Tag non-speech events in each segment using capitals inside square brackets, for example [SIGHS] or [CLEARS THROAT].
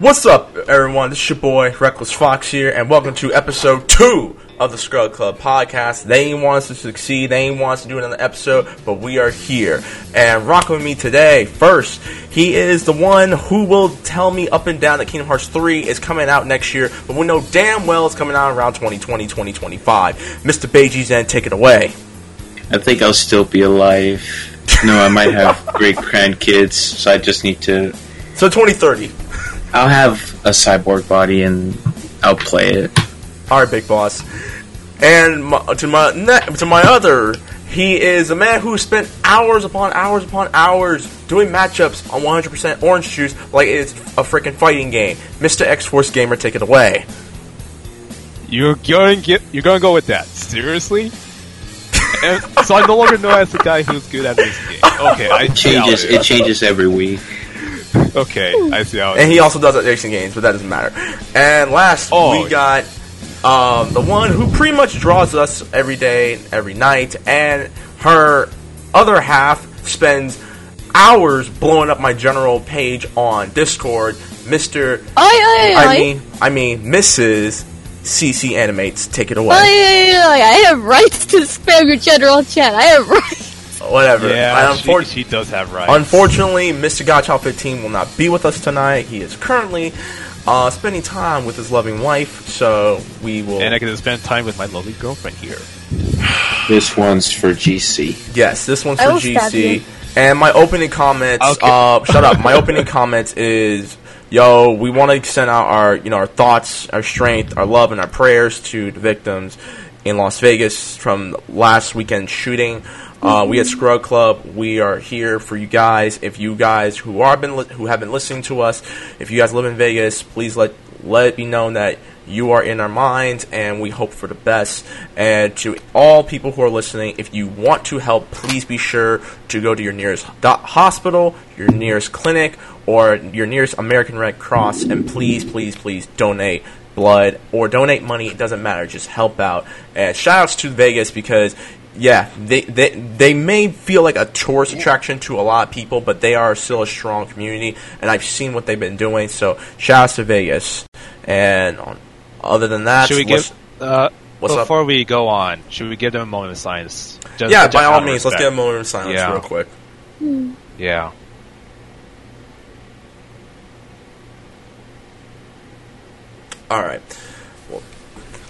What's up, everyone? This is your boy, Reckless Fox here, and welcome to episode two of the Scrub Club podcast. They ain't want us to succeed, they ain't want us to do another episode, but we are here. And rocking with me today, first, he is the one who will tell me up and down that Kingdom Hearts 3 is coming out next year, but we know damn well it's coming out around 2020, 2025. Mr. Beiji Zen, take it away. I think I'll still be alive. No, I might have [LAUGHS] great grandkids, so I just need to. So 2030. I'll have a cyborg body and I'll play it. All right, big boss. And my, to my ne- to my other, he is a man who spent hours upon hours upon hours doing matchups on 100% orange juice like it's a freaking fighting game. Mr. X Force Gamer, take it away. You're going get you're going to go with that seriously? And so I no longer know as the guy who's good at this game. Okay, I see Changes. it It is. changes every week. [LAUGHS] Okay, I see how. And he also does at racing games, but that doesn't matter. And last, Oh, we got um, the one who pretty much draws us every day, every night, and her other half spends hours blowing up my general page on Discord, Mister. Oi, oi, oi. I mean, I mean, Mrs. CC Animates. Take it Oi, away. oi, oi. I have rights to spam your general chat. I have rights. Whatever. yeah, And she, unfor- she does have rights. Unfortunately, Mr. Gotchow 15 will not be with us tonight. He is currently uh, spending time with his loving wife, so we will. and I can spend time with my lovely girlfriend here. [SIGHS] This one's for GC. yes, this one's for GC. And my opening comments. Okay. Uh, shut up. My opening [LAUGHS] comments is, yo, we want to send out our, you know, our thoughts, our strength, our love, and our prayers to the victims in Las Vegas from last weekend shooting. Uh, we at Scrub Club, we are here for you guys. If you guys who are been li- who have been listening to us, if you guys live in Vegas, please let let it be known that you are in our minds, and we hope for the best. And to all people who are listening, if you want to help, please be sure to go to your nearest hospital, your nearest clinic, or your nearest American Red Cross, and please, please, please donate blood or donate money. It doesn't matter. Just help out. And shout outs to Vegas because yeah, they, they they may feel like a tourist attraction to a lot of people, but they are still a strong community, and I've seen what they've been doing. So shout outs to Vegas. And on, other than that, Should we give? Uh, what's up? before we go on, should we give them a moment of silence? Just, yeah, just by all out of means, let's respect. get a moment of silence Yeah. real quick. Yeah. All right. Well,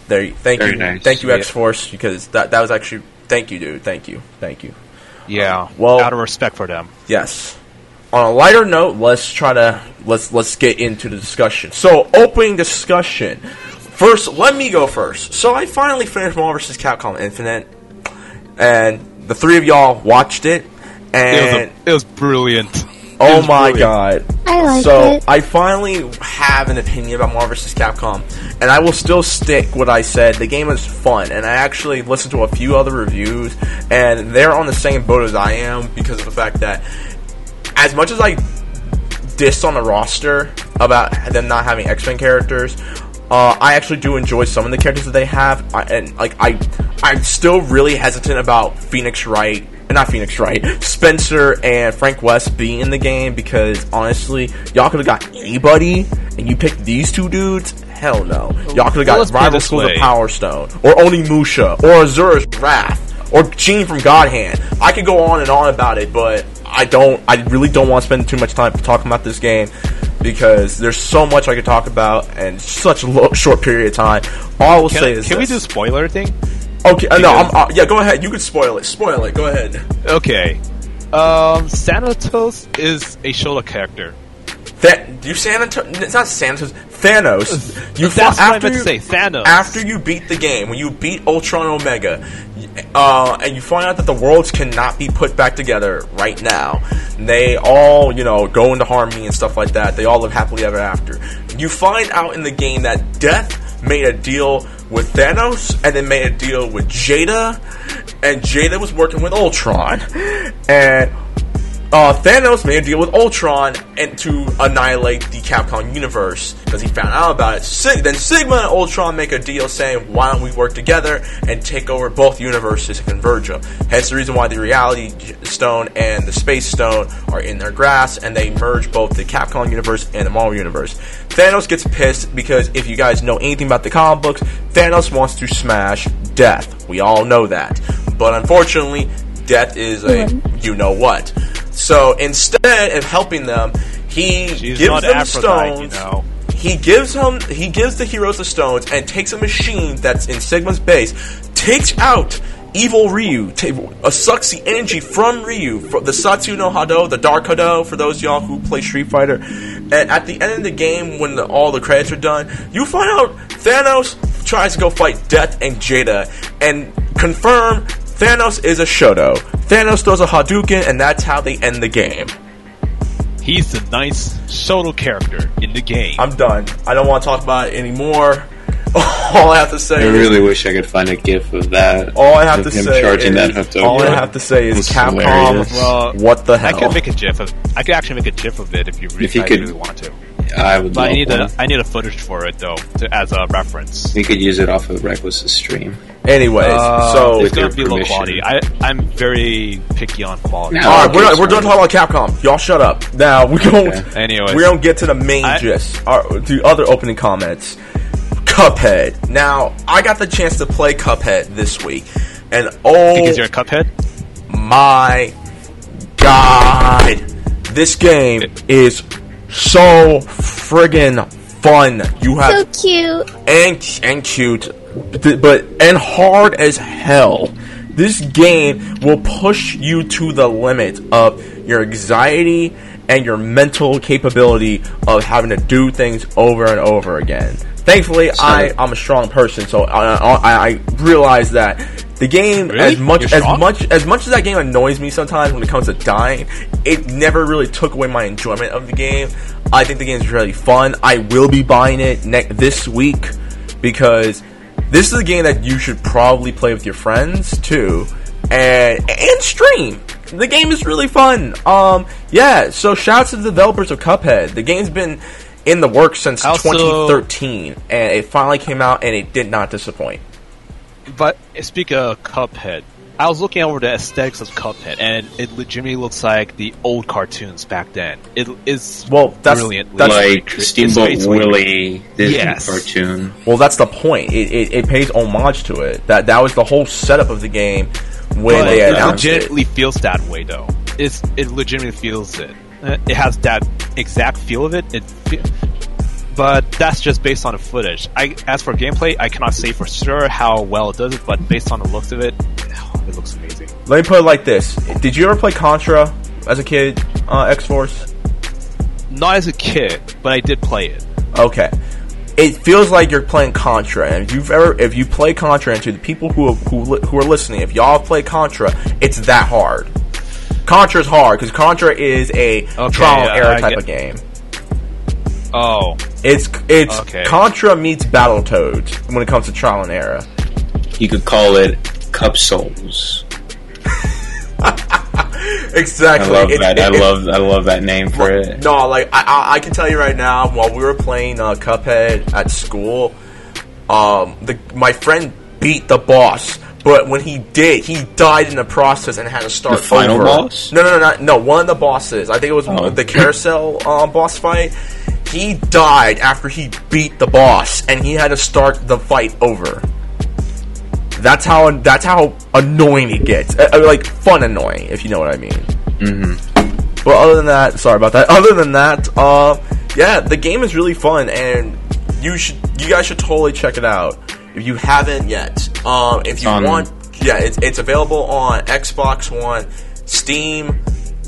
there. You, thank Very you, nice. thank you, Yeah. X Force, because that that was actually thank you, dude. Thank you, thank you. Yeah. Um, well- out of respect for them. Yes. On a lighter note, let's try to let's let's get into the discussion. So, opening discussion. First, let me go first. So, I finally finished Marvel vs. Capcom Infinite, and the three of y'all watched it, It was, and a, it was brilliant. Oh was my brilliant. god! I like so it. I finally have an opinion about Marvel vs. Capcom, and I will still stick what I said. The game is fun, and I actually listened to a few other reviews, and they're on the same boat as I am because of the fact that, as much as I dissed on the roster about them not having X Men characters. Uh, I actually do enjoy some of the characters that they have, I, and like I, I'm still really hesitant about Phoenix Wright, not Phoenix Wright, Spencer and Frank West being in the game because honestly, y'all could have got anybody, and you picked these two dudes. Hell no, y'all could have Well, got rival this schools of. Power Stone, or Onimusha, or Asura's Wrath, or Gene from God Hand. I could go on and on about it, but I don't. I really don't want to spend too much time talking about this game because there's so much I could talk about and such a short period of time. All I will Can, say is can we do this. spoiler thing? Okay, uh, no, I'm, uh, yeah, go ahead. You can spoil it. Spoil it. Go ahead. Okay. Um, Sanatos is a Shoto character. That you Sanatos? It's not Sanatos. Thanos. You That's what I meant to say. Thanos. After you beat the game, when you beat Ultron Omega, uh, and you find out that the worlds cannot be put back together right now, they all, you know, go into harmony and stuff like that. They all live happily ever after. You find out in the game that Death made a deal with Thanos and then made a deal with Jedah, and Jedah was working with Ultron. And uh, Thanos made a deal with Ultron and to annihilate the Capcom universe because he found out about it. Sig- then Sigma and Ultron make a deal saying, "Why don't we work together and take over both universes and converge them?" Hence the reason why the Reality Stone and the Space Stone are in their grasp, and they merge both the Capcom universe and the Marvel universe. Thanos gets pissed because if you guys know anything about the comic books, Thanos wants to smash Death. We all know that, but unfortunately, Death is a you know what. So instead of helping them, he She's gives them Aphrodite, stones. you know. He gives him he gives the heroes the stones and takes a machine that's in Sigma's base, takes out evil Ryu, ta- uh, sucks the energy from Ryu, from the Satsu no Hado, the Dark Hado, for those of y'all who play Street Fighter. And at the end of the game, when the, all the credits are done, you find out Thanos tries to go fight Death and Jedah, and confirm Thanos is a Shoto. Thanos throws a Hadouken, and that's how they end the game. He's the nice Shoto character in the game. I'm done. I don't want to talk about it anymore. [LAUGHS] all I have to say I is really wish I could find a gif of that. all I have to him say charging is, that hooked all I have to say is Capcom. hilarious. Well, what the I could make a GIF of. I could actually make a GIF of it if you really, If you I could- really want to. I would But I need one. a I need a footage for it though, to, as a reference. We could use it off of Reckless's stream. Anyways, Uh, so it's With gonna your be low permission. quality. I I'm very picky on quality. No. all right, we're, Okay, not, we're done talking about Capcom. Y'all shut up. Now we going Okay. Anyways. we don't get to the main I- gist. Our, the other opening comments. Cuphead. Now I got the chance to play Cuphead this week, and oh Because you're a Cuphead. my god, this game is so friggin' fun. You have So cute. and and cute, but, but and hard as hell. This game will push you to the limit of your anxiety and your mental capability of having to do things over and over again. Thankfully, I I'm a strong person, so I I, I realize that the game Really? as much as much as much as that game annoys me sometimes when it comes to dying, it never really took away my enjoyment of the game. I think the game is really fun. I will be buying it ne- this week because this is a game that you should probably play with your friends too, and and stream. The game is really fun. Um, yeah. So shouts to the developers of Cuphead. The game's been in the works since Also- 2013, and it finally came out, and it did not disappoint. But speak of Cuphead, I was looking over the aesthetics of Cuphead, and it legitimately looks like the old cartoons back then. It is Well, that's- brilliant. that's- like Steamboat Willie Disney Yes. cartoon. Well, that's the point. It, it, it pays homage to it. That that was the whole setup of the game when But they it announced it. legitimately feels that way, though. It's it legitimately feels it. Uh, It has that exact feel of it. It, fe- but that's just based on the footage. I as for gameplay, I cannot say for sure how well it does it, but based on the looks of it, it looks amazing. Let me put it like this: Did you ever play Contra as a kid? Uh, X Force. Not as a kid, but I did play it. Okay. It feels like you're playing Contra, and if you've ever, if you play Contra, and to the people who who who are listening, if y'all play Contra, it's that hard. Contra's hard because Contra is a Okay, trial and error type get- of game. Oh, It's it's Okay. Contra meets Battletoads when it comes to trial and error. You could call it Cup Souls. [LAUGHS] I Exactly. love It- that. it- I it- love. I love that name for it. No, like I, I, I can tell you right now, while we were playing uh, Cuphead at school, um, the my friend beat the boss. But when he did, he died in the process and had to start The final over. boss? No, no, no, no, no. One of the bosses. I think it was Oh. the carousel uh, boss fight. He died after he beat the boss, and he had to start the fight over. That's how that's how annoying it gets. Uh, uh, like fun annoying, if you know what I mean. Mm-hmm. But other than that, sorry about that. [LAUGHS] Other than that, uh, yeah, the game is really fun, and you should, you guys should totally check it out if you haven't yet. Um, if you on- want, yeah, it's it's available on Xbox One, Steam,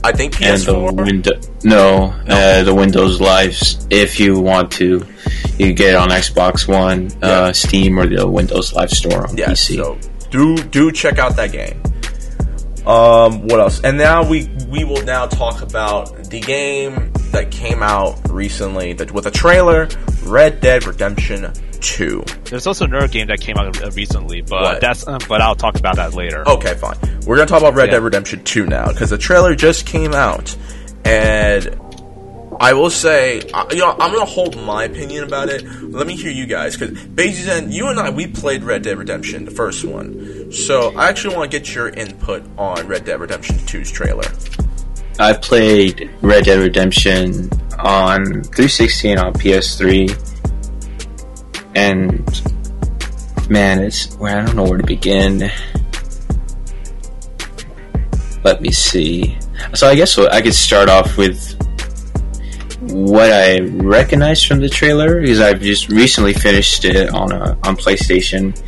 I think And the window. No, Uh, the Windows Lives. If you want to, you get it on Xbox One, Yeah. uh, Steam, or the Windows Live Store on yeah, PC. so do do check out that game. Um, what else? And now we we will now talk about the game that came out recently that with a trailer, Red Dead Redemption 2. There's also another game that came out recently, but What? that's uh, but I'll talk about that later. Okay, fine. We're gonna talk about Red Yeah. Dead Redemption 2 now because the trailer just came out, and I will say, I- you know, I'm gonna hold my opinion about it. Let me hear you guys because Beijing, you and I, we played Red Dead Redemption, the first one. So I actually want to get your input on Red Dead Redemption 2's trailer. I played Red Dead Redemption on 360 and on PS3, and man, it's well, I don't know where to begin. Let me see. So I guess I could start off with what I recognize from the trailer because I've just recently finished it on a, on PlayStation.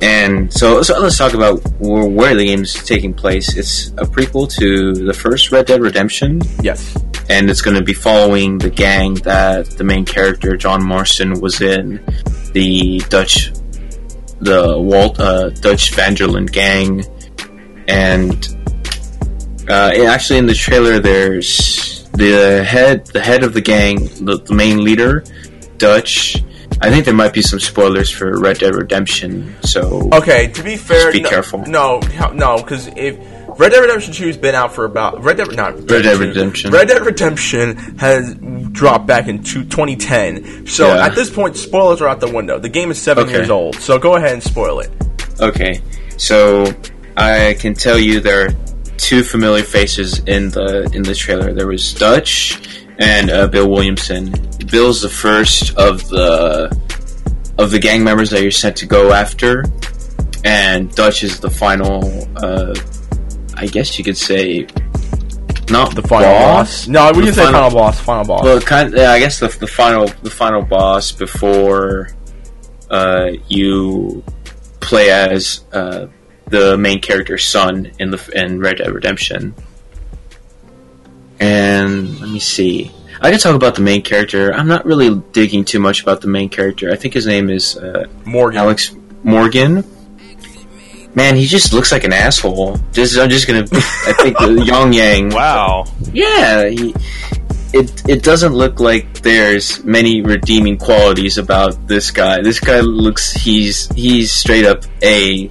And so, so let's talk about where, where the game's taking place. It's a prequel to the first Red Dead Redemption, Yes. and it's going to be following the gang that the main character John Marston was in, the Dutch, the Walt uh, Dutch Van der Linde gang, and uh, and actually in the trailer there's the head, the head of the gang, the, the main leader, Dutch. I think there might be some spoilers for Red Dead Redemption, so Okay, to be fair, be no, careful. No, no, because if Red Dead Redemption 2 has been out for about Red Dead not Red Dead Redemption. Red Dead Redemption has dropped back in two, 2010. So Yeah. at this point, spoilers are out the window. The game is seven Okay. years old, so go ahead and spoil it. Okay, so I can tell you there are two familiar faces in the in the trailer. There was Dutch and uh, Bill Williamson. Bill's the first of the of the gang members that you're sent to go after, and Dutch is the final. Uh, I guess you could say not The final boss. No, we The can say final boss. Final boss. well, kind yeah, I guess the, the final the final boss before uh, you play as uh, the main character's son in the in Red Dead Redemption. And let me see. I can talk about the main character. I'm not really digging too much about the main character. I think his name is uh, Morgan. Alex Morgan. Man, he just looks like an asshole. Just I'm just gonna. [LAUGHS] I think the Yong Yang. Wow. Yeah, he, it it doesn't look like there's many redeeming qualities about this guy. This guy looks he's he's straight up a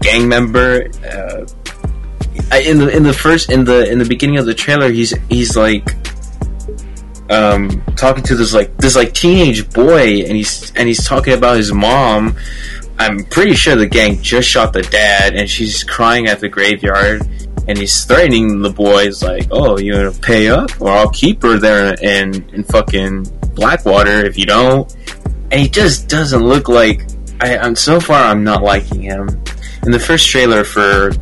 gang member. Uh, in the in the first in the in the beginning of the trailer, he's he's like um talking to this like this like teenage boy, and he's and he's talking about his mom. I'm pretty sure the gang just shot the dad, and she's crying at the graveyard and he's threatening the boys like, "Oh, you gonna pay up, or I'll keep her there in in fucking Blackwater if you don't." And he just doesn't look like. I, I'm so far, I'm not liking him. In the first trailer for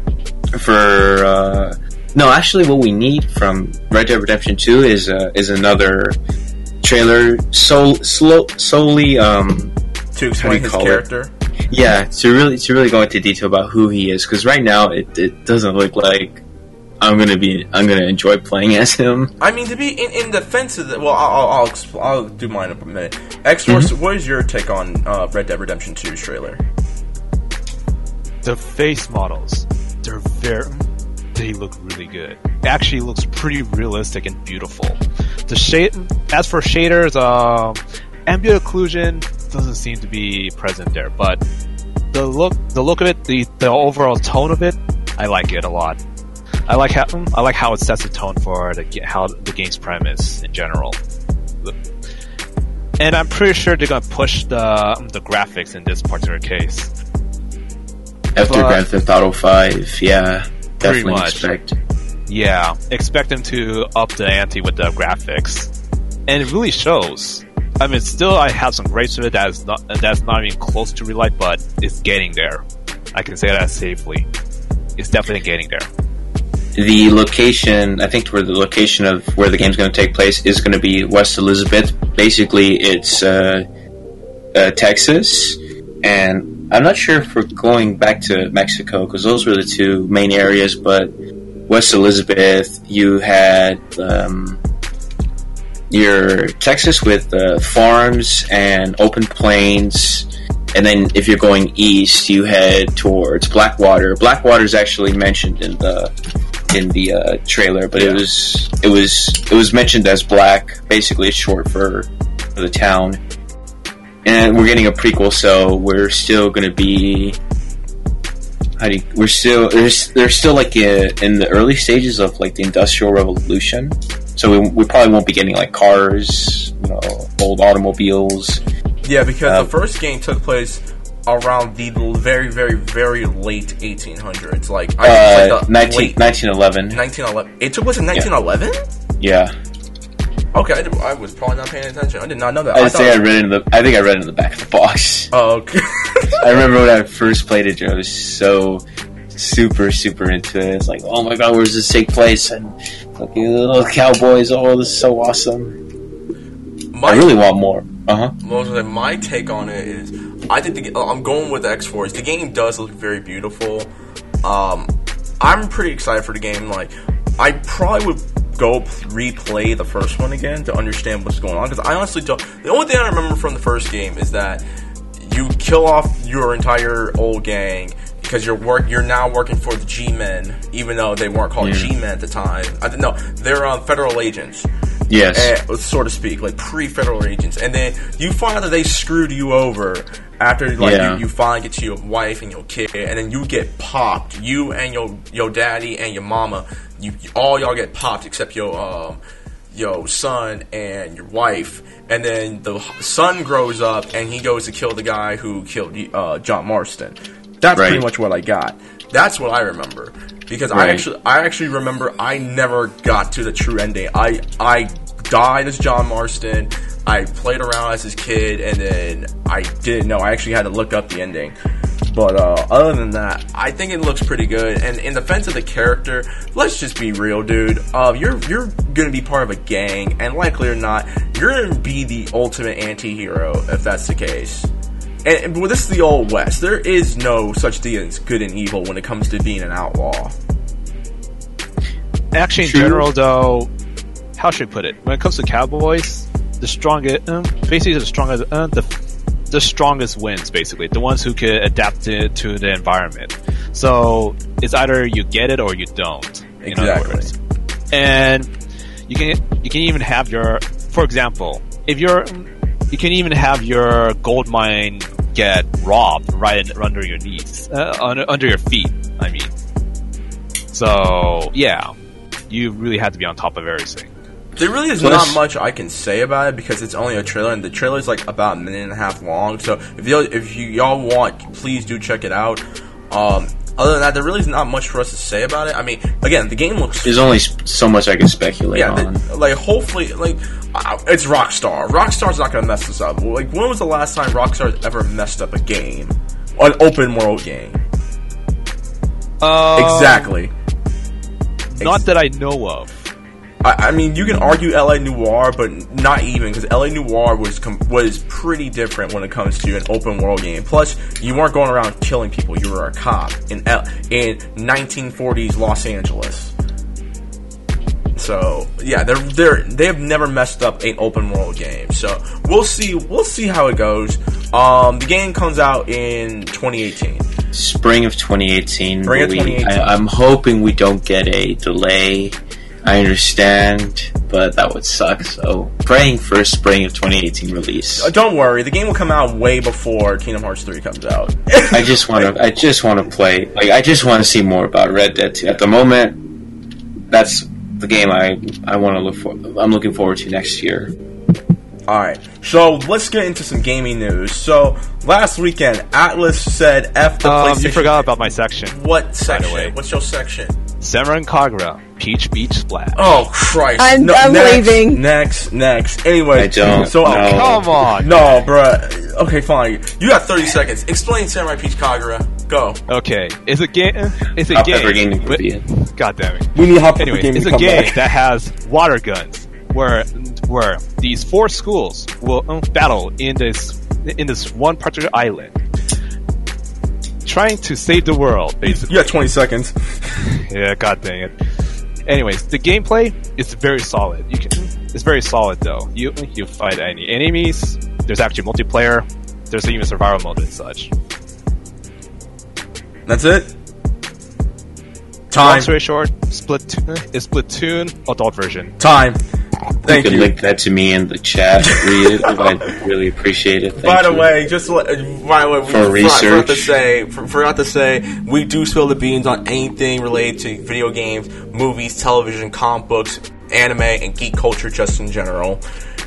for uh, no, actually, what we need from Red Dead Redemption Two is uh, is another trailer so slow solely um to explain his call it? character. yeah, to really to really go into detail about who he is, because right now it, it doesn't look like I'm gonna be I'm gonna enjoy playing as him. I mean, to be in, in defense of the, well, I'll I'll, I'll, I'll do mine in a minute. X Force, Mm-hmm. what is your take on uh, Red Dead Redemption 2's trailer? The face models, they're very, they look really good. It actually looks pretty realistic and beautiful. The shade, as for shaders, um, ambient occlusion doesn't seem to be present there, but the look, the look of it, the, the overall tone of it, I like it a lot. I like how I like how it sets the tone for the how the game's premise in general. And I'm pretty sure they're gonna push the the graphics in this particular case. After But- Grand Theft Auto Five, yeah, definitely expect. Yeah, expect them to up the ante with the graphics, and it really shows. I mean, still, I have some grapes with it that's not that's not even close to real life, but it's getting there. I can say that safely. It's definitely getting there. The location, I think, where the location of where the game's going to take place is going to be West Elizabeth. Basically, it's uh, uh, Texas, and I'm not sure if we're going back to Mexico because those were the two main areas. But West Elizabeth, you had um, your Texas with uh, farms and open plains. And then, if you're going east, you head towards Blackwater. Blackwater is actually mentioned in the in the uh, trailer, but Yeah. it was it was it was mentioned as Black, basically short for, for the town. And we're getting a prequel, so we're still going to be. How do you, we're still there's they're still like uh in the early stages of like the industrial revolution, so we, we probably won't be getting like cars, you know, old automobiles. Yeah, because Uh, the first game took place around the very, very, very late 1800s. Like, I Uh, like 19, late 1911. 1911. It took place in 1911. Yeah, Okay, I, I was probably not paying attention. I did not know that. I, I think I read it in the. I think I read it in the back of the box. [LAUGHS] Oh, okay. [LAUGHS] I remember when I first played it, I was so super, super into it. It's like, oh my god, where's this take place? And like the little cowboys. Oh, this is so awesome. my, I really want more. Uh huh. most of my take on it is, I think the, I'm going with X Force. The game does look very beautiful. Um, I'm pretty excited for the game. Like, I probably would go replay the first one again to understand what's going on because I honestly don't. The only thing I remember from the first game is that you kill off your entire old gang because you're work you're now working for the G-men, even though they weren't called Yeah. G-men at the time. I don't know they're um, federal agents Yes. eh, so to speak, like pre-federal agents, and then you find out that they screwed you over after like Yeah. you, you finally get to your wife and your kid, and then you get popped. You and your your daddy and your mama, you all y'all get popped except your um your son and your wife, and then the son grows up and he goes to kill the guy who killed uh, John Marston. That's Right. pretty much what I got. That's what I remember because I actually I actually remember I never got to the true ending. I I died as John Marston. I played around as his kid, and then I didn't know. I actually had to look up the ending. But uh, other than that, I think it looks pretty good. And in defense of the character, let's just be real, dude. Uh, you're you're gonna be part of a gang, and likely or not, you're gonna be the ultimate anti-hero if that's the case. And, and well, this is the old west. There is no such thing as good and evil when it comes to being an outlaw. Actually, in True. general, though, how should I put it? When it comes to cowboys, the strongest, um, basically the strongest, uh, the the strongest wins. Basically, the ones who can adapt to, to the environment. So it's either you get it or you don't. In other Exactly. words. And you can you can even have your, for example, if you're, you can even have your gold mine get robbed right under your knees, uh, under, under your feet. I mean. So yeah, you really have to be on top of everything. There really is Plus- not much I can say about it because it's only a trailer, and the trailer is like about a minute and a half long. So if you if you y'all want, please do check it out. Um, other than that, there really is not much for us to say about it. I mean, again, the game looks There's only so much I can speculate yeah, on. the, like hopefully, like uh, it's Rockstar. Rockstar's not gonna mess this up. Like when was the last time Rockstar ever messed up a game, an open world game? Uh, exactly. Not that I know of. I, I mean, you can argue LA Noire, but not even because LA Noire was com- was pretty different when it comes to an open world game. Plus, you weren't going around killing people; you were a cop in L- in 1940s Los Angeles. So yeah, they're they're they have never messed up an open world game. So we'll see we'll see how it goes. Um, the game comes out in 2018. Spring of 2018. Spring of but we- I, I'm hoping we don't get a delay. I understand, but that would suck. So praying for a spring of 2018 release. Uh, don't worry, the game will come out way before Kingdom Hearts 3 comes out. [LAUGHS] I just want to. I just want to play. Like I just want to see more about Red Dead 2. At the moment, that's the game I I want to look for. I'm looking forward to next year. Alright, so let's get into some gaming news. So, last weekend, Atlus said F the Um, PlayStation. you forgot about my section. What section? way. What's your section? Samurai and Kagura, Peach Beach Splash. Oh, Christ. I'm- I'm next, leaving. Next, next. Anyway. I don't So, know. Come on. No, bruh. Okay, fine. You got 30 seconds. Explain Samurai Peach Kagura. Go. Okay, it's a game. It's a Top game. ever gaming with- Caribbean. God damn it. We need Hop Anyways, it's a game that has water guns, where where these four schools will um, battle in this in this one particular island, trying to save the world. Basically, You got 20 seconds. [LAUGHS] yeah. God dang it. Anyways, the gameplay is very solid. You can, it's very solid though. You you fight any enemies. There's actually multiplayer. There's even survival mode and such. That's it? Time. Long story short, Splatoon is Splatoon adult version. Time. You Can you. link that to me in the chat. Read it. I'd really appreciate it. Thank By the you. way, just by the way, we For forgot, forgot to say, for, forgot to say, we do spill the beans on anything related to video games, movies, television, comic books, anime, and geek culture, just in general.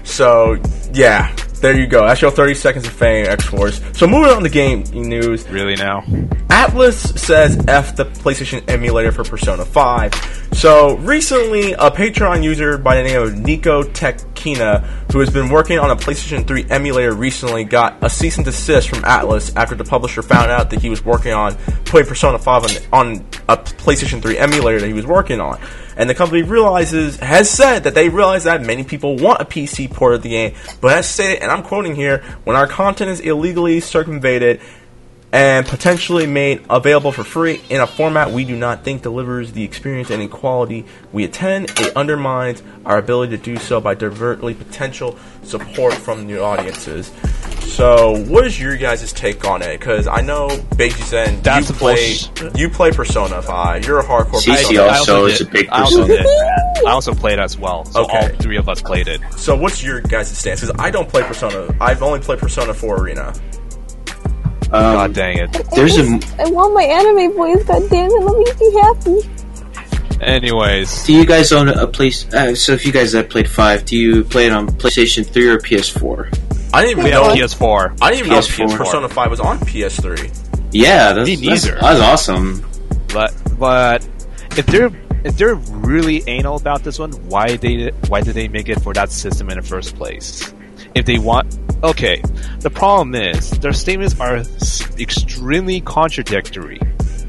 So, yeah, there you go. That's your 30 seconds of fame, X Force. So, moving on to game news. Really now? Atlus says F the PlayStation emulator for Persona 5. So, recently, a Patreon user by the name of Nekotekina, who has been working on a PlayStation 3 emulator recently, got a cease and desist from Atlus after the publisher found out that he was working on putting Persona 5 on, on a PlayStation 3 emulator that he was working on. And the company realizes, has said that they realize that many people want a PC port of the game, but has stated, and I'm quoting here, when our content is illegally circumvented, and potentially made available for free in a format we do not think delivers the experience and equality we attend. It undermines our ability to do so by divertly potential support from new audiences. So, what is your guys' take on it? Because I know Beiji Zen, That's you a play bullshit. you play Persona Five. You're a hardcore CC Persona. also- I is a big I also Persona. did. I also played as well. So Okay. all three of us played it. So, what's your guys' stance? Because I don't play Persona. I've only played Persona 4 Arena. Um, God dang it. There's a. I want my anime boys, god damn it, let me be happy. Anyways, Do you guys own a place? Uh, so if you guys have played five, do you play it on PlayStation Three or PS4? I didn't even we know. PS4. I didn't even know PS4. Persona 5 was on PS3. Yeah, that's, Me that's, neither. that's awesome. But but if they're if they're really anal about this one, why they why did they make it for that system in the first place? If they want, okay. The problem is their statements are extremely contradictory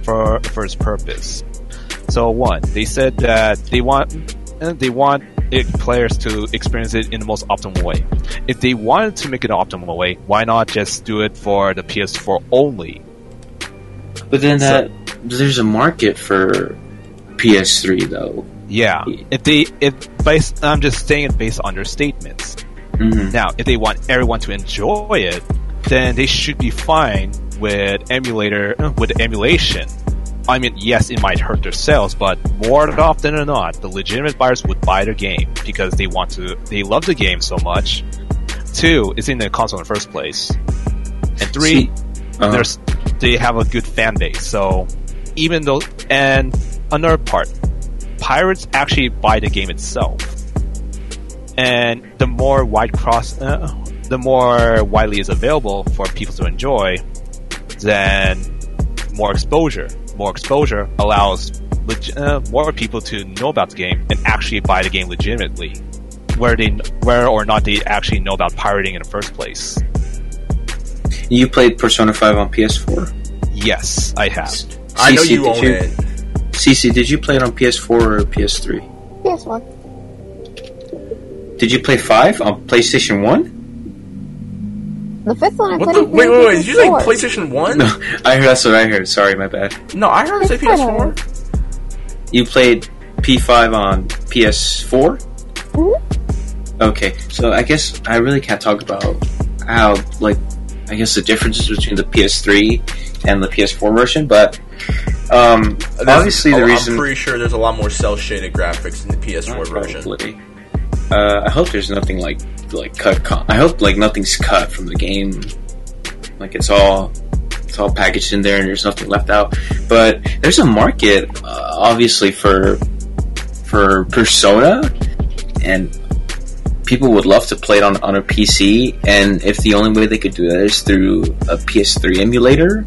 for for its purpose. So one, they said that they want uh, they want it, players to experience it in the most optimal way. If they wanted to make it optimal way, why not just do it for the PS4 only? But then So- that there's a market for PS3 though. Yeah. If they, if based, I'm just saying it based on their statements. Hmm Now, if they want everyone to enjoy it, then they should be fine with emulator, uh, with emulation. I mean, yes, it might hurt their sales, but more often than not, the legitimate buyers would buy their game because they want to, they love the game so much. Two, it's in the console in the first place. And three, See, uh, there's they have a good fan base. So even though and another part, pirates actually buy the game itself, and the more wide cross, uh, the more widely is available for people to enjoy, then more exposure. More exposure allows leg- uh, more people to know about the game and actually buy the game legitimately, where they where or not they actually know about pirating in the first place. you played Persona 5 on PS4. Yes, I have. I know CC, you did own you- it. CC, did you play it on PS4 or PS3? Yes, one. Did you play 5 on PlayStation 1? The fifth one I What played the? on Wait, wait, wait! Did you say PS4. PlayStation One? No, [LAUGHS] I heard that's what I heard. Sorry, my bad. No, I heard It's kinda- PS4. You played P5 on PS4? Mhm. Okay, so I guess I really can't talk about how, like, I guess the differences between the PS3 and the PS4 version, but um, obviously the oh, reason. I'm pretty sure there's a lot more cell shaded graphics in the PS4 version. Probably. Uh, I hope there's nothing like like cut. Con- I hope like nothing's cut from the game. Like it's all it's all packaged in there and there's nothing left out. But there's a market, uh, obviously for for Persona, and people would love to play it on on a PC. And if the only way they could do that is through a PS3 emulator,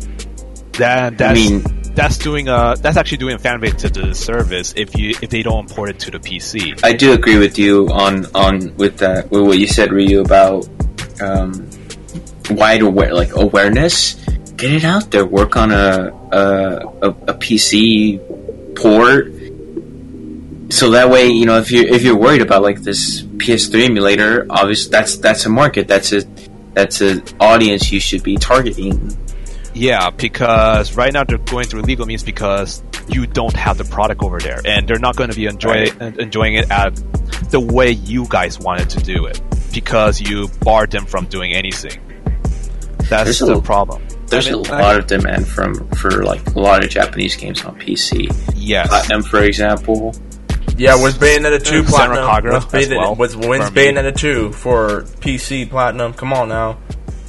That that's I mean, that's doing a that's actually doing a fan base to the service if you if they don't import it to the PC. I do agree with you on on with that with what you said, Ryu, about um, wide aware like awareness. Get it out there. Work on a a, a, a PC port, so that way you know if you if you're worried about like this PS3 emulator, obviously that's that's a market. That's a that's an audience you should be targeting. Yeah, because right now they're going through legal means because you don't have the product over there, and they're not going to be enjoy, enjoying it at the way you guys wanted to do it because you barred them from doing anything. That's There's a- the problem. there's I mean, a I- lot of demand from for like a lot of Japanese games on PC. Yes. Platinum, for example. Yeah, was Bayonetta 2 Uh, platinum? Was, Bayonetta, well, was wins for me. Bayonetta 2 for PC platinum? Come on now.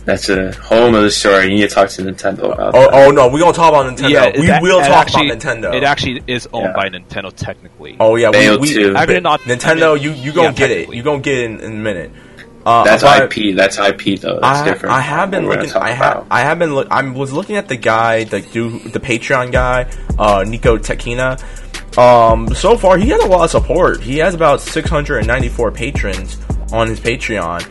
That's a whole nother story. You need to talk to Nintendo about Oh, that. oh no, we're gonna talk about Nintendo. yeah, we that- will talk actually, about Nintendo. It actually is owned Yeah. by Nintendo technically. oh yeah, we, we, 2. I mean, not Nintendo. I mean, you you gonna yeah, get it. technically. You gonna get it in, in a minute. Uh, That's but- IP. That's IP though. That's I, different. I have been from what we're looking. I have. about. I have been. Look, I was looking at the guy, the dude, the Patreon guy, uh, Nekotekina. Um, so far he has a lot of support. He has about 694 patrons on his Patreon,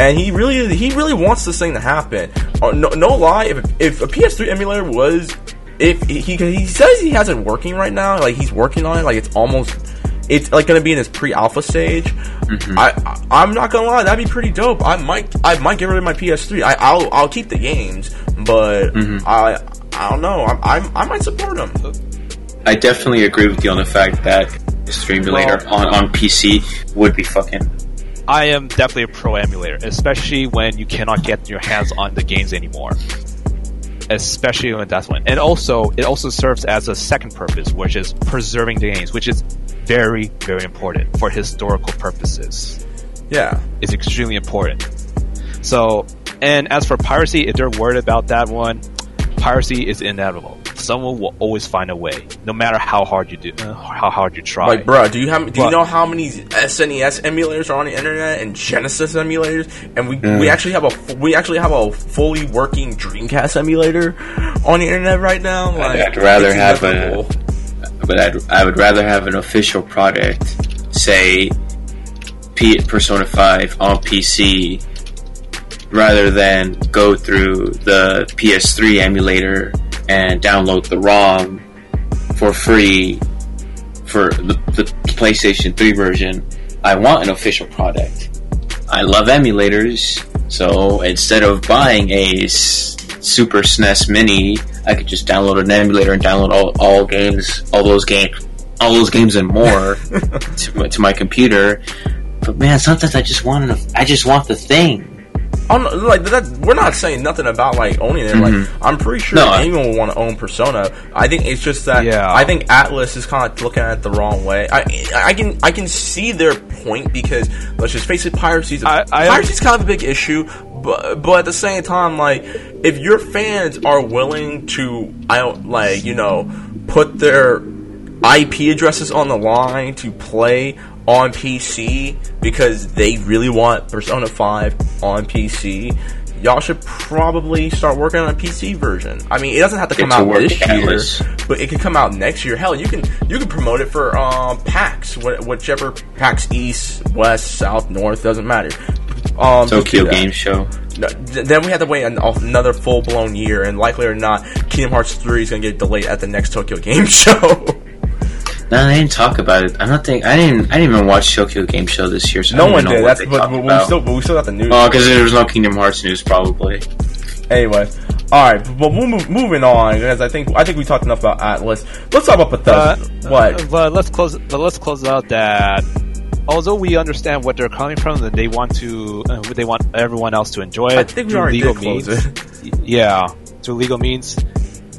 and he really, he really wants this thing to happen. Uh, no, no lie, if if a PS3 emulator was, if he he says he has it working right now, like he's working on it, like it's almost. It's like gonna be in this pre-alpha stage. Mm-hmm. I, I I'm not gonna lie, that'd be pretty dope. I might I might get rid of my PS3. I, I'll I'll keep the games, but Mm-hmm. I I don't know. I, I I might support them. I definitely agree with you on the fact that Stream Emulator Well- on, on PC would be fucking. I am definitely a pro emulator, especially when you cannot get your hands on the games anymore. Especially when that's when, and also it also serves as a second purpose, which is preserving the games, which is very very important for historical purposes. Yeah. It's extremely important. So, and as for piracy, if they're worried about that one, piracy is inevitable. Someone will always find a way, no matter how hard you do, uh, how hard you try. Like, bruh, do you have? Do you know how many SNES emulators are on the internet and Genesis emulators? And we we actually have a we actually have a fully working Dreamcast emulator on the internet right now. Like, I'd rather have a- But I'd, I would rather have an official product, say, P- Persona 5 on PC, rather than go through the PS3 emulator and download the ROM for free for the, the PlayStation 3 version. I want an official product. I love emulators, so instead of buying a s- Super SNES Mini, I could just download an emulator and download all, all games, all those games, all those games and more [LAUGHS] to, my- to my computer. But man, sometimes I just want, an, I just want the thing. I'm like that. We're not saying nothing about like owning it. Like I'm pretty sure Mm-hmm. No, I- anyone will want to own Persona. I think it's just that. Yeah. I think Atlus is kind of looking at it the wrong way. I I can I can see their point because let's just face it, piracy's I- I- piracy's kind of a big issue. But but at the same time, like if your fans are willing to, I don't like you know put their IP addresses on the line to play on PC because they really want Persona 5 on PC, y'all should probably start working on a PC version. I mean, it doesn't have to come out this year, but it could come out next year. Hell, you can you can promote it for um, PAX, wh- whichever PAX East, West, South, North doesn't matter. Um, Tokyo. Game Show. No, th- then we have to wait an, another full blown year, and likely or not, Kingdom Hearts 3 is going to get delayed at the next Tokyo Game [LAUGHS] Show. No, they didn't talk about it. I don't think I didn't. I didn't even watch Tokyo Game Show this year. So I no don't one even know did. what That's they but, talked but we still but we still got the news. Oh, because there was no Kingdom Hearts news, probably. Anyway, all right. But we'll move, moving on because I think I think we talked enough about Atlus. Let's talk about Uh, Bethesda. what? But let's close. But let's close out that. Although we understand what they're coming from, that they want to, uh, they want everyone else to enjoy it. I think we through already legal did close means. it. [LAUGHS] Yeah, through legal means,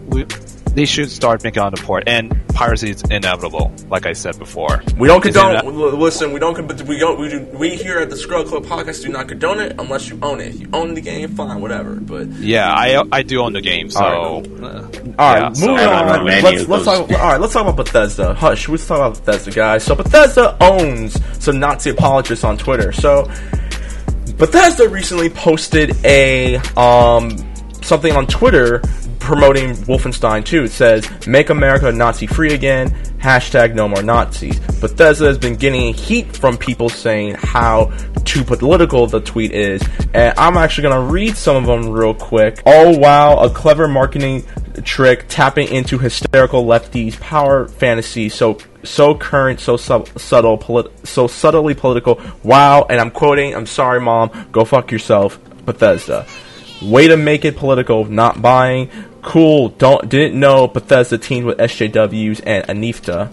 we, they should start making on the port. And piracy is inevitable, like I said before. We don't condone. in Listen, we don't. con- We don't. We, do, we here at the Scrub Club podcast do not condone it unless you own it. If you own the game, fine, whatever. But Yeah, I I do own the game, so. All uh, All right, yeah, moving I on. any Let's let's those. talk. All right, let's talk about Bethesda. Hush, let's talk about Bethesda, guys. So Bethesda owns some Nazi apologists on Twitter. So Bethesda recently posted a um something on Twitter promoting Wolfenstein 2. It says, "Make America Nazi free again." Hashtag No More Nazis. Bethesda has been getting heat from people saying how too political the tweet is, and I'm actually gonna read some of them real quick. Oh wow, a clever marketing trick tapping into hysterical lefties' power fantasy. So so current, so sub- subtle, polit- so subtly political. Wow, and I'm quoting. I'm sorry, mom. Go fuck yourself, Bethesda. Way to make it political, not buying. Cool. Don't didn't know Bethesda teamed with SJWs and Antifa.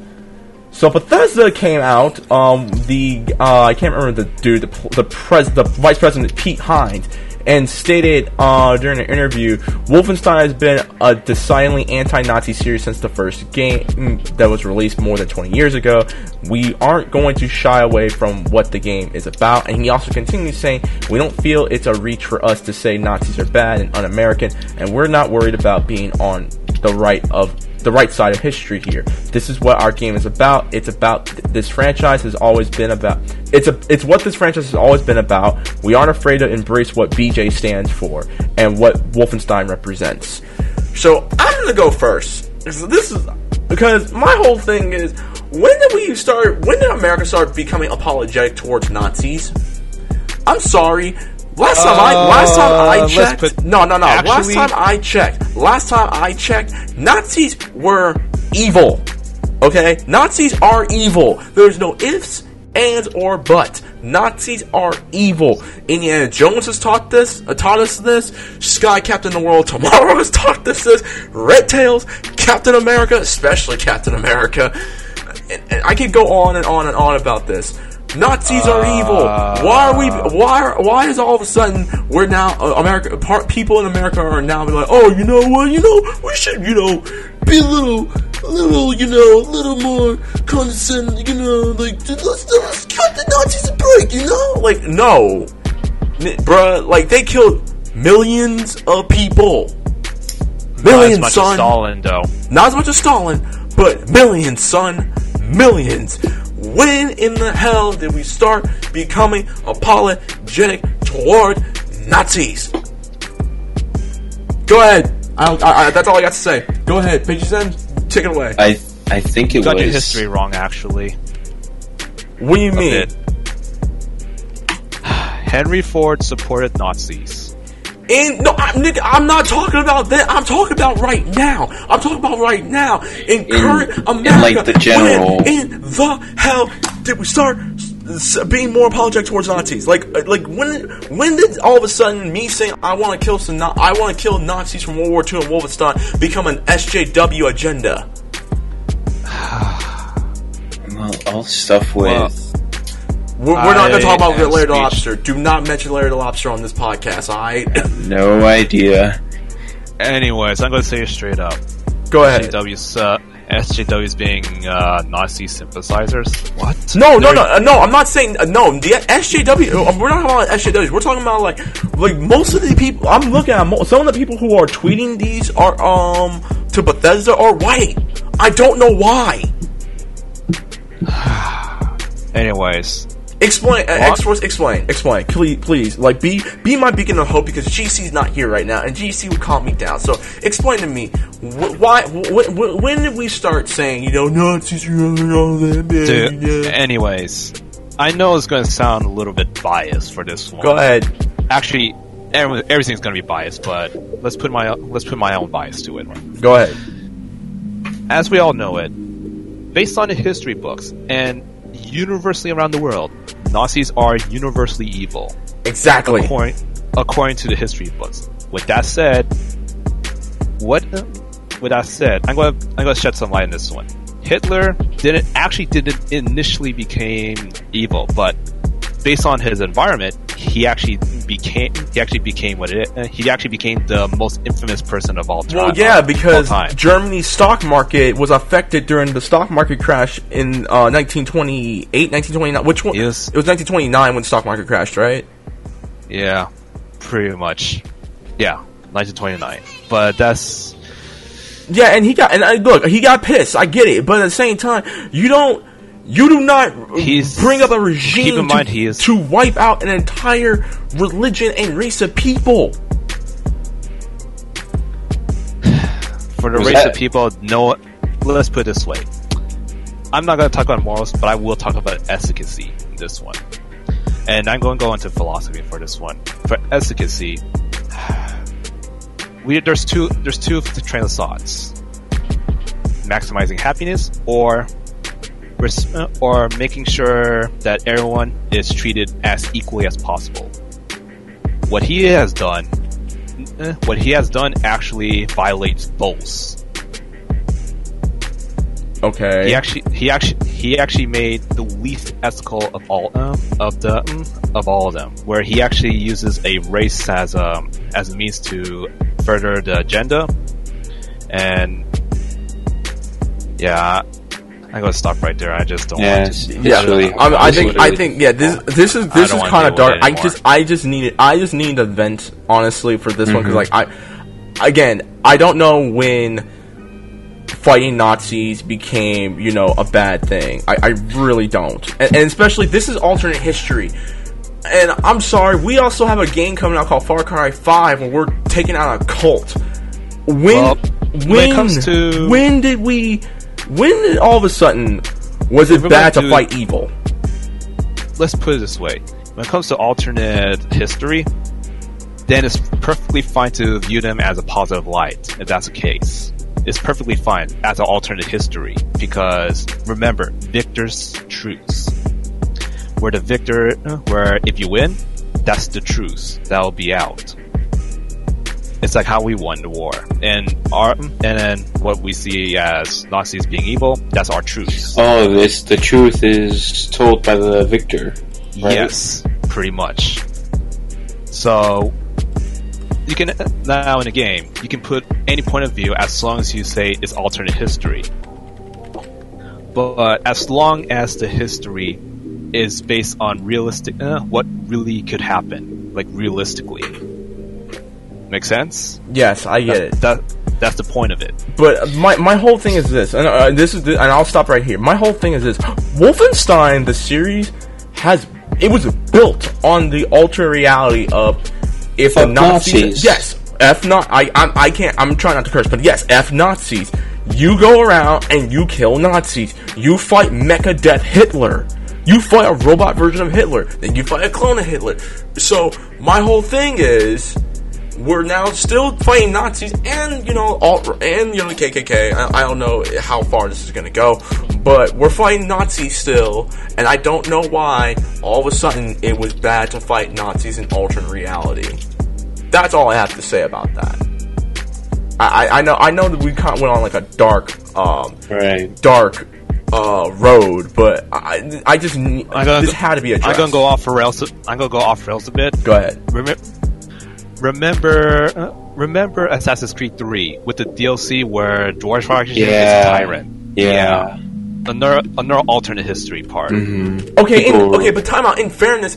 So Bethesda came out. Um, the uh, I can't remember the dude, the the pres, the vice president Pete Hines, and stated uh, during an interview, Wolfenstein has been a decidedly anti-Nazi series since the first game that was released more than 20 years ago. We aren't going to shy away from what the game is about. And he also continues saying, we don't feel it's a reach for us to say Nazis are bad and un-American, and we're not worried about being on the right of the right side of history here. This is what our game is about. It's about this franchise has always been about. It's a it's what this franchise has always been about. We aren't afraid to embrace what BJ stands for and what Wolfenstein represents. So I'm gonna go first. This is because my whole thing is when did we start? When did America start becoming apologetic towards Nazis? I'm sorry. Last time I last time I Uh, checked, put- no, no, no. actually- last time I checked, last time I checked, Nazis were evil. Okay, Nazis are evil. There's no ifs, ands, or buts. Nazis are evil. Indiana Jones has taught this, uh, taught us this. Sky Captain the World tomorrow [LAUGHS] has taught us this. Red Tails, Captain America, especially Captain America. And, and I could go on and on and on about this. Nazis are evil. Why are we? Why? Why is all of a sudden we're now uh, America? Part people in America are now be like, oh, you know what? You know, we should, you know, be a little, a little, you know, a little more condescending. You know, like let's, let's cut the Nazis a break. You know, like no, N- bruh, like they killed millions of people. Millions, Not as Millions, much son. as Stalin, though. Not as much as Stalin, but millions, son. Millions. When in the hell did we start becoming apologetic toward Nazis? Go ahead. I, I, I, that's all I got to say. Go ahead. Beiji Zen, take it away. I I think it You got was your history wrong, actually. what do you mean? bit. [SIGHS] Henry Ford supported Nazis. And no, I'm, nigga, I'm not talking about that. I'm talking about right now. I'm talking about right now in, current in, America. like, the general- When in the hell did we start s- s- being more apologetic towards Nazis? Like, uh, like when when did all of a sudden me saying I want to kill some I want to kill Nazis from World War II and Wolfenstein become an SJW agenda? [SIGHS] well, all stuff with Well, We're, we're not going to talk about am Larry the Lobster. Do not mention Larry the Lobster on this podcast. All right, no idea. Anyways, I'm going to say it straight up. go ahead. SJWs, uh, SJWs being uh, Nazi sympathizers. What? No, no, They're- no, uh, no. I'm not saying uh, no. The SJW. uh, We're not talking about SJWs. We're talking about like, like most of the people. I'm looking at mo- some of the people who are tweeting these are um to Bethesda are white. I don't know why. [SIGHS] Anyways, Explain, uh, X Force. Explain, explain, please, please. Like, be be my beacon of hope because GC's not here right now, and GC would calm me down. So, explain to me wh- why, wh- wh- when did we start saying, you know, Nazis are all that bad? dude. you know? Anyways, I know it's going to sound a little bit biased for this one. Go ahead. Actually, everyone, everything's going to be biased, but let's put my let's put my own bias to it. Go ahead. As we all know it, based on the history books and universally around the world, Nazis are universally evil. Exactly. according, according to the history books. With that said, what? With that said, I'm going to I'm going to shed some light on this one. Hitler didn't actually didn't initially became evil, but based on his environment, he actually became he actually became what it he actually became the most infamous person of all time. Well, yeah, because. Germany's stock market was affected during the stock market crash in uh, 1928, 1929. Which one? Yes. It was 1929 when the stock market crashed, right? yeah, pretty much, yeah, 1929. But that's Yeah, and he got and uh, look, he got pissed. I get it, but at the same time, you don't. You do not He's- bring up a regime keep in to, mind he is- to wipe out an entire religion and race of people. [SIGHS] for the Was race that- of people, no. Let's put it this way: I'm not going to talk about morals, but I will talk about efficacy in this one. And I'm going to go into philosophy for this one. For efficacy, [SIGHS] we there's two there's two train of thoughts: maximizing happiness or res- uh, or making sure that everyone is treated as equally as possible. What he has done eh, what he has done actually violates both. Okay. He actually he actually he actually made the least ethical of all um, of the um, of all of them, where he actually uses a race as a as a means to further the agenda, and yeah, I'm gonna stop right there. I just don't Yeah, want to. it's Yeah, really. I, I think I think yeah this this is this is kind of dark. I just I just need I just need a vent honestly for this one Mm-hmm. because like I again I don't know when fighting Nazis became you know a bad thing. I, I really don't, and, and especially this is alternate history. And I'm sorry, we also have a game coming out called Far Cry 5 where we're taking out a cult. When Well, when, when it comes to- when did we when all of a sudden was it bad to fight evil? let's put it this way: when it comes to alternate history, then it's perfectly fine to view them as a positive light. If that's the case, it's perfectly fine as an alternate history because remember, victor's truce. Where the victor, where if you win, that's the truce that will be out. It's like how we won the war, and our and then what we see as Nazis being evil, that's our truth. Oh, this the truth is told by the victor. Right? Yes, pretty much. So you can now in a game you can put any point of view as long as you say it's alternate history. But as long as the history is based on realistic, uh, what really could happen, like realistically, make sense? Yes, I get it. That that's the point of it. But my my whole thing is this, and uh, this is, the, and I'll stop right here. My whole thing is this: Wolfenstein, the series, has it was built on the alternate reality of if the Fuck Nazis, Nazis. yes, F not I I'm, I can't I'm trying not to curse, but yes, F Nazis. You go around and you kill Nazis. You fight Mecha Death Hitler. You fight a robot version of Hitler. Then you fight a clone of Hitler. So my whole thing is we're now still fighting Nazis and you know alt and you know the KKK. I, I don't know how far this is gonna go, but we're fighting Nazis still, and I don't know why all of a sudden it was bad to fight Nazis in alternate reality. That's all I have to say about that. I, I, I know I know that we kind of went on like a dark um Right. dark uh road, but I I just need, I'm gonna this go- had to be addressed. I'm gonna go off rails. I'm gonna go off rails a bit. Go ahead. Remember, remember, uh, remember Assassin's Creed 3 with the DLC where George Washington is a tyrant. Yeah. Another, another alternate history part. Okay, in, okay, but time out. In fairness,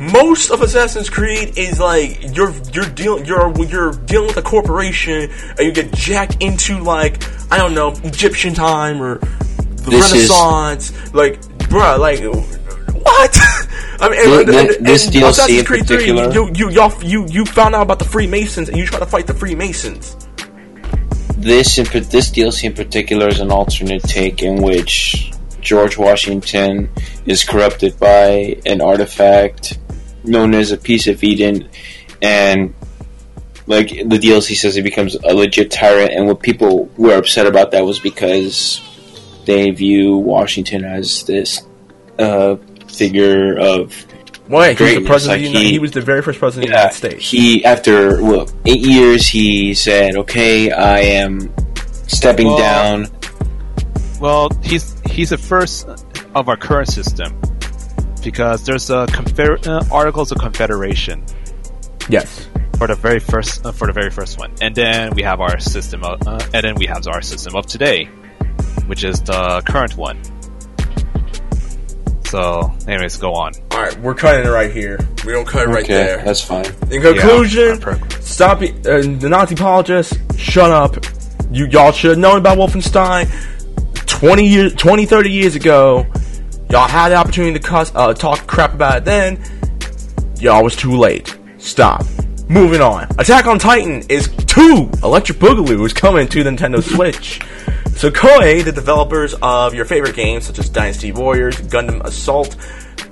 most of Assassin's Creed is like you're you're dealing you're you're dealing with a corporation and you get jacked into like I don't know Egyptian time or the This is- Renaissance. like, bruh, like what? [LAUGHS] I mean, and, and- th- this and DLC Assassin's in Creed 3, particular- you you y'all, you you found out about the Freemasons and you try to fight the Freemasons. This in, this DLC in particular is an alternate take in which George Washington is corrupted by an artifact known as a piece of Eden, and like the DLC says, he becomes a legit tyrant. And what people were upset about that was because they view Washington as this uh, figure of Wait, he was the president. like of the United, he- he was the very first president of the United States. He after well eight years, he said, "Okay, I am stepping Well- down." Well, he's he's the first of our current system because there's a confer- uh, Articles of Confederation yes. for the very first uh, for the very first one, and then we have our system, of, uh, and then we have our system of today, which is the current one. So, anyways, go on. All right, we're cutting it right here. We don't cut it right okay, there. that's fine. In conclusion, Yeah, stop it. Uh, the Nazi apologists, shut up. You y'all should have known about Wolfenstein 20 years, 20, 30 years ago. Y'all had the opportunity to cuss, uh, talk crap about it then. Y'all was too late. Stop. Moving on. Attack on Titan is 2! Electric Boogaloo is coming to the Nintendo Switch. So Koei, the developers of your favorite games such as Dynasty Warriors, Gundam Assault,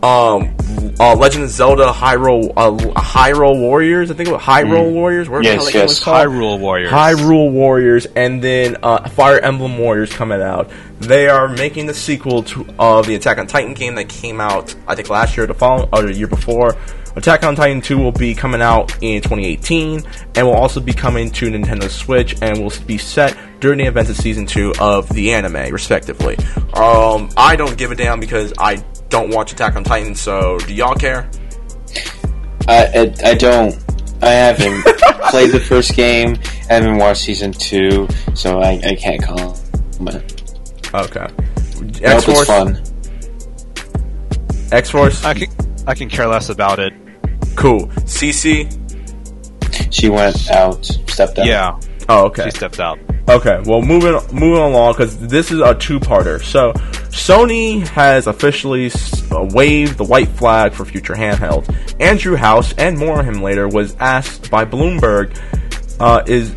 um, uh, Legend of Zelda Hyrule uh, Hyrule Warriors. I think it was Hyrule Warriors. Whatever the Yes, hell yes. was called. Hyrule Warriors. Hyrule Warriors, and then uh, Fire Emblem Warriors coming out. They are making the sequel to of the Attack on Titan game that came out, I think, last year, or the following, or the year before. Attack on Titan 2 will be coming out in 2018, and will also be coming to Nintendo Switch, and will be set during the events of Season 2 of the anime, respectively. Um, I don't give a damn because I don't watch Attack on Titan, so do y'all care? I, I, I don't. I haven't [LAUGHS] played the first game. I haven't watched season two, so I, I can't comment. Okay. I hope it's X-Force? fun. X-Force? I can I can care less about it. Cool. CC? She went out, stepped out. Yeah, Oh, okay. she stepped out. Okay, well, moving moving along because this is a two-parter. So, Sony has officially uh, waved the white flag for future handhelds. Andrew House, and more on him later, was asked by Bloomberg uh, is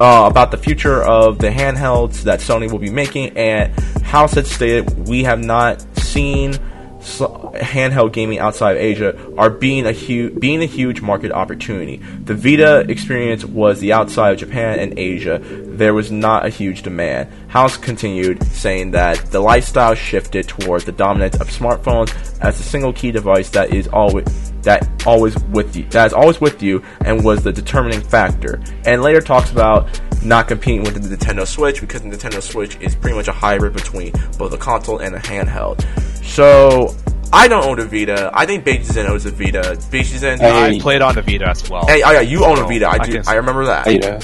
uh, about the future of the handhelds that Sony will be making, and House had stated, "We have not seen." Handheld gaming outside of Asia are being a huge being a huge market opportunity. The Vita experience was the outside of Japan and Asia. There was not a huge demand. House continued saying that the lifestyle shifted towards the dominance of smartphones as a single key device that is always that always with you that is always with you and was the determining factor. And later talks about not competing with the Nintendo Switch because the Nintendo Switch is pretty much a hybrid between both a console and a handheld. So I don't own a Vita. I think Beiji Zen owns a Vita. Beiji Zen. I- I played on a Vita as well. Hey, oh yeah, you own a Vita. I I do. can- I remember that. Vita.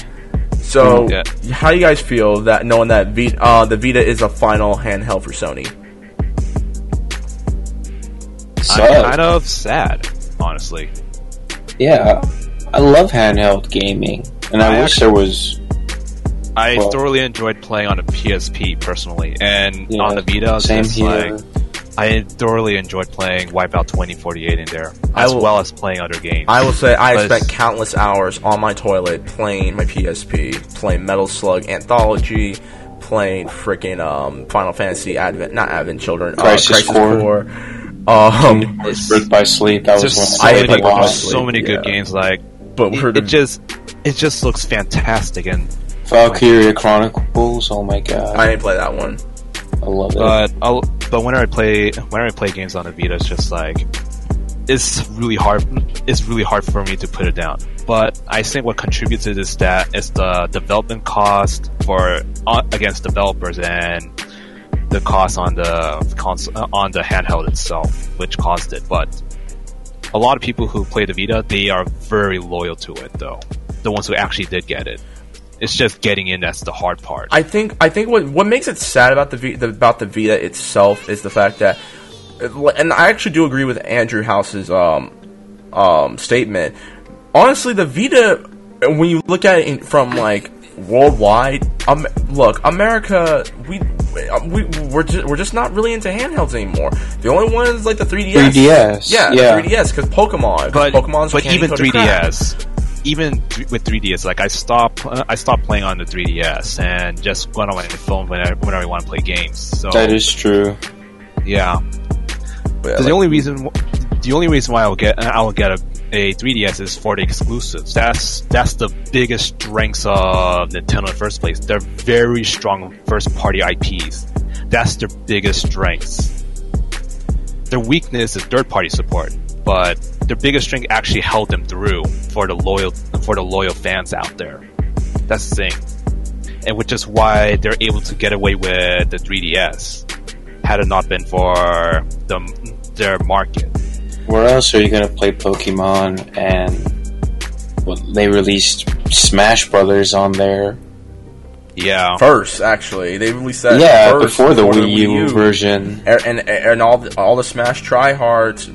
So, Yeah. how do you guys feel that knowing that Vita, uh, the Vita is a final handheld for Sony? I'm kind of sad, honestly. Yeah, I love handheld gaming, and I, I wish actually- there was. I Well- thoroughly enjoyed playing on a PSP personally, and Yeah, on the Vita, same here. like I thoroughly enjoyed playing Wipeout 2048 in there, as will- well as playing other games. I will say I spent countless hours on my toilet playing my PSP, playing Metal Slug Anthology, playing freaking um, Final Fantasy Advent, not Advent Children, Crisis uh, Crisis Core. Core. Um, Birth by Sleep. That was There's one. so I many, played wow. Wipeout. so many good Yeah. games. Like but we're it, it just, it just looks fantastic, and Valkyria Chronicles. Oh my god, I didn't play that one. I love it. but I'll, but whenever I play whenever I play games on the Vita, it's just like it's really hard. It's really hard for me to put it down. But I think what contributes to this that is the development cost for uh, against developers and the cost on the console uh, on the handheld itself, which caused it. But a lot of people who play the Vita, they are very loyal to it, though. The ones who actually did get it. It's just getting in that's the hard part. I think I think what what makes it sad about the, v, the about the Vita itself is the fact that, and I actually do agree with Andrew House's um um statement. Honestly, the Vita, when you look at it in, from like worldwide, um, look, America, we we we're just, we're just not really into handhelds anymore. The only one is like the 3DS. 3DS, yeah, yeah. 3DS because Pokemon, 'cause but Pokemon's but candy even 3ds even th- with 3ds like i stop uh, i stopped playing on the 3ds and just went on my phone whenever, whenever i want to play games so that is true. yeah. Yeah, the only reason the only reason why i'll get i'll get a, a 3ds is for the exclusives. That's that's the biggest strengths of nintendo in the first place. They're very strong first party ips that's their biggest strengths. Their weakness is third party support, but their biggest strength actually held them through for the loyal for the loyal fans out there. That's the thing. And which is why they're able to get away with the 3DS. Had it not been for the their market. Where else are you gonna play Pokemon? And well, they released Smash Brothers on there. Yeah. first actually they released that yeah, first before the Wii U version. and and, and all the, all the Smash tryhards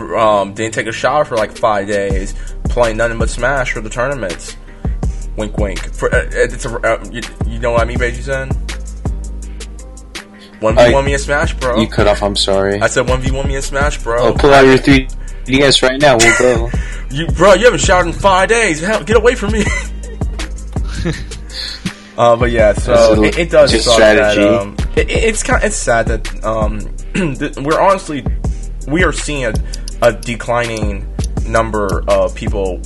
um, didn't take a shower for like five days, playing nothing but Smash for the tournaments. Wink, wink. For uh, it's a, uh, you, you know what I mean, Beiji Zen? One v one me in Smash, bro. You cut off. I'm sorry. I said one v one me in Smash, bro. Oh, pull out your 3DS right now. We'll go. [LAUGHS] You, bro, you haven't showered in five days. Hell, get away from me. [LAUGHS] uh, but yeah, so it, it does suck strategy. that um, it, it- it's kind it's sad that um, [CLEARS THROAT] we're honestly we are seeing a, declining number of people,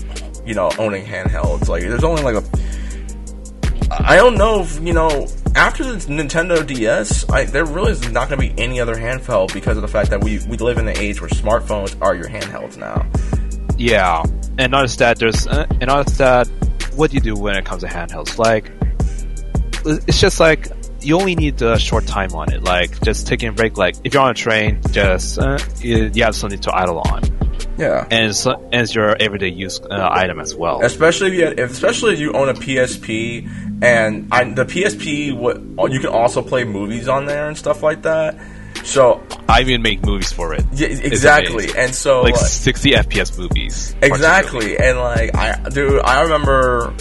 you know, owning handhelds. Like, there's only like a. I don't know if, you know, after the Nintendo DS, I, there really is not going to be any other handheld because of the fact that we, we live in an age where smartphones are your handhelds now. Yeah, and notice that there's, uh, and notice that what do you do when it comes to handhelds? Like, it's just like you only need a short time on it. Like, just taking a break. Like, if you're on a train, just uh, you, you have something to idle on. Yeah. and it's, and it's your everyday use uh, item as well. especially if you had, especially if you own a PSP and I, the PSP what you can also play movies on there and stuff like that. So I even make movies for it. yeah, exactly, and so like like, 60 FPS movies. exactly, and like I dude, I remember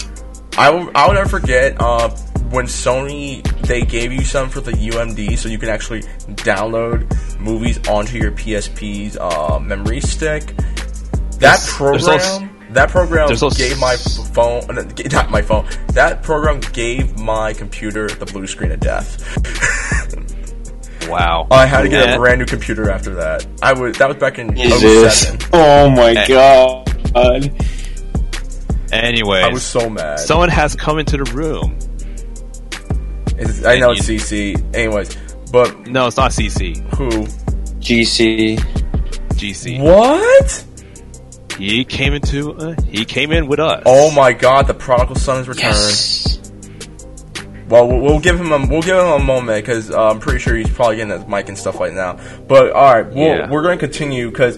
I will I will never forget uh, when Sony they gave you some for the UMD so you can actually download movies onto your PSP's uh, memory stick. That There's- program. there's also- that program there's gave my phone, uh, [LAUGHS] not my phone. That program gave my computer the blue screen of death. Wow. I had to get Yeah. a brand new computer after that. I was that was back in Jesus. 07. Oh my Eh. god. Anyway, I was so mad. someone has come into the room. It's- I know it's CC. Anyways, but No, it's not CC. who? GC. GC. What? He came into. Uh, he came in with us. Oh my God! The prodigal son has returned. Yes. Well, we'll we'll give him a we'll give him a moment because uh, I'm pretty sure he's probably getting his mic and stuff right now. But all right, we'll, Yeah. we're going to continue because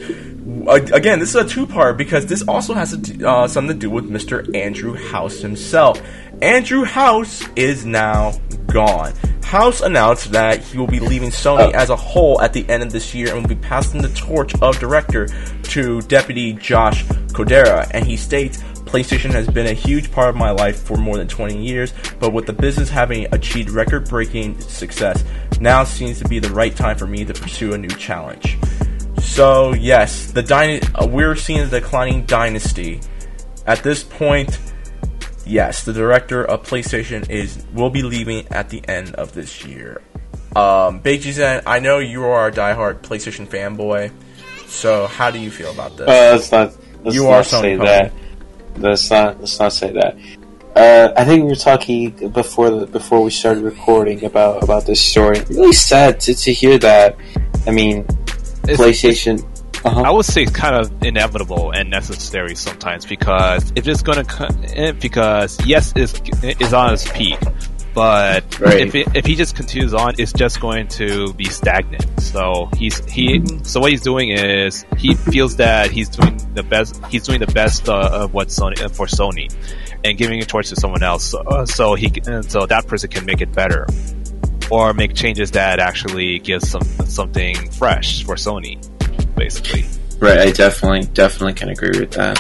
again, this is a two part because this also has to uh, something to do with Mr. Andrew House himself. Andrew House is now gone. House announced that he will be leaving Sony Oh. as a whole at the end of this year and will be passing the torch of director to Deputy Josh Kodera. And he states, PlayStation has been a huge part of my life for more than 20 years, but with the business having achieved record breaking success, now seems to be the right time for me to pursue a new challenge. So, yes, the dyna- uh, we're seeing a declining dynasty. At this point, yes, the director of PlayStation is will be leaving at the end of this year. Um, Beiji Zen, I know you are a diehard PlayStation fanboy, so how do you feel about this? Uh, let's not. Let's You not are say Sony that. Let's not. Let's not say that. Uh, I think we were talking before the, before we started recording about about this story. Really sad to, to hear that. I mean, It's- PlayStation. I Uh-huh. would say it's kind of inevitable and necessary sometimes because if it's going to because yes, it's, is on its peak, but Right. if it, if he just continues on, it's just going to be stagnant. So he's he so what he's doing is he feels that he's doing the best. He's doing the best uh, of what Sony uh, for Sony, and giving it towards to someone else. So, uh, so he so that person can make it better. Or make changes that actually gives some something fresh for Sony, basically. Right. I definitely definitely can agree with that.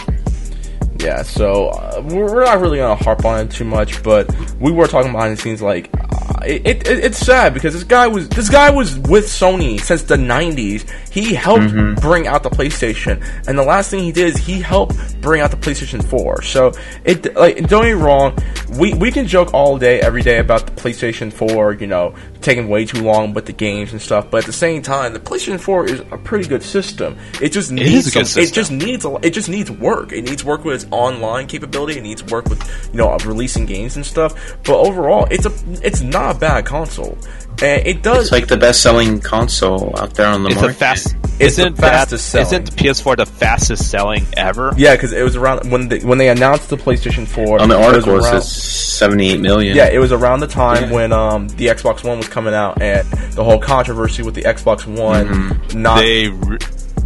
Yeah, so uh, we're we're not really gonna harp on it too much, but we were talking behind the scenes. Like, uh, it, it it's sad because this guy was this guy was with Sony since the '90s. He helped bring out the PlayStation, and the last thing he did is he helped bring out the PlayStation 4. So it like don't get me wrong, we we can joke all day every day about the PlayStation 4, you know, taking way too long with the games and stuff. But at the same time, the PlayStation 4 is a pretty good system. It just needs good some- it just needs a, it just needs work. It needs work with its online capability. It needs work with you know releasing games and stuff. But overall, it's a it's not a bad console, and it does. It's like the best selling console out there on the It's the market. fast. It's isn't fastest that, selling. Isn't the PS4 the fastest selling ever? yeah, because it was around when they when they announced the PlayStation 4. on the it was article, it around- says seventy eight million. Yeah, it was around the time Yeah. when um, the Xbox One was coming out, and the whole controversy with the Xbox One Mm-hmm. not They re-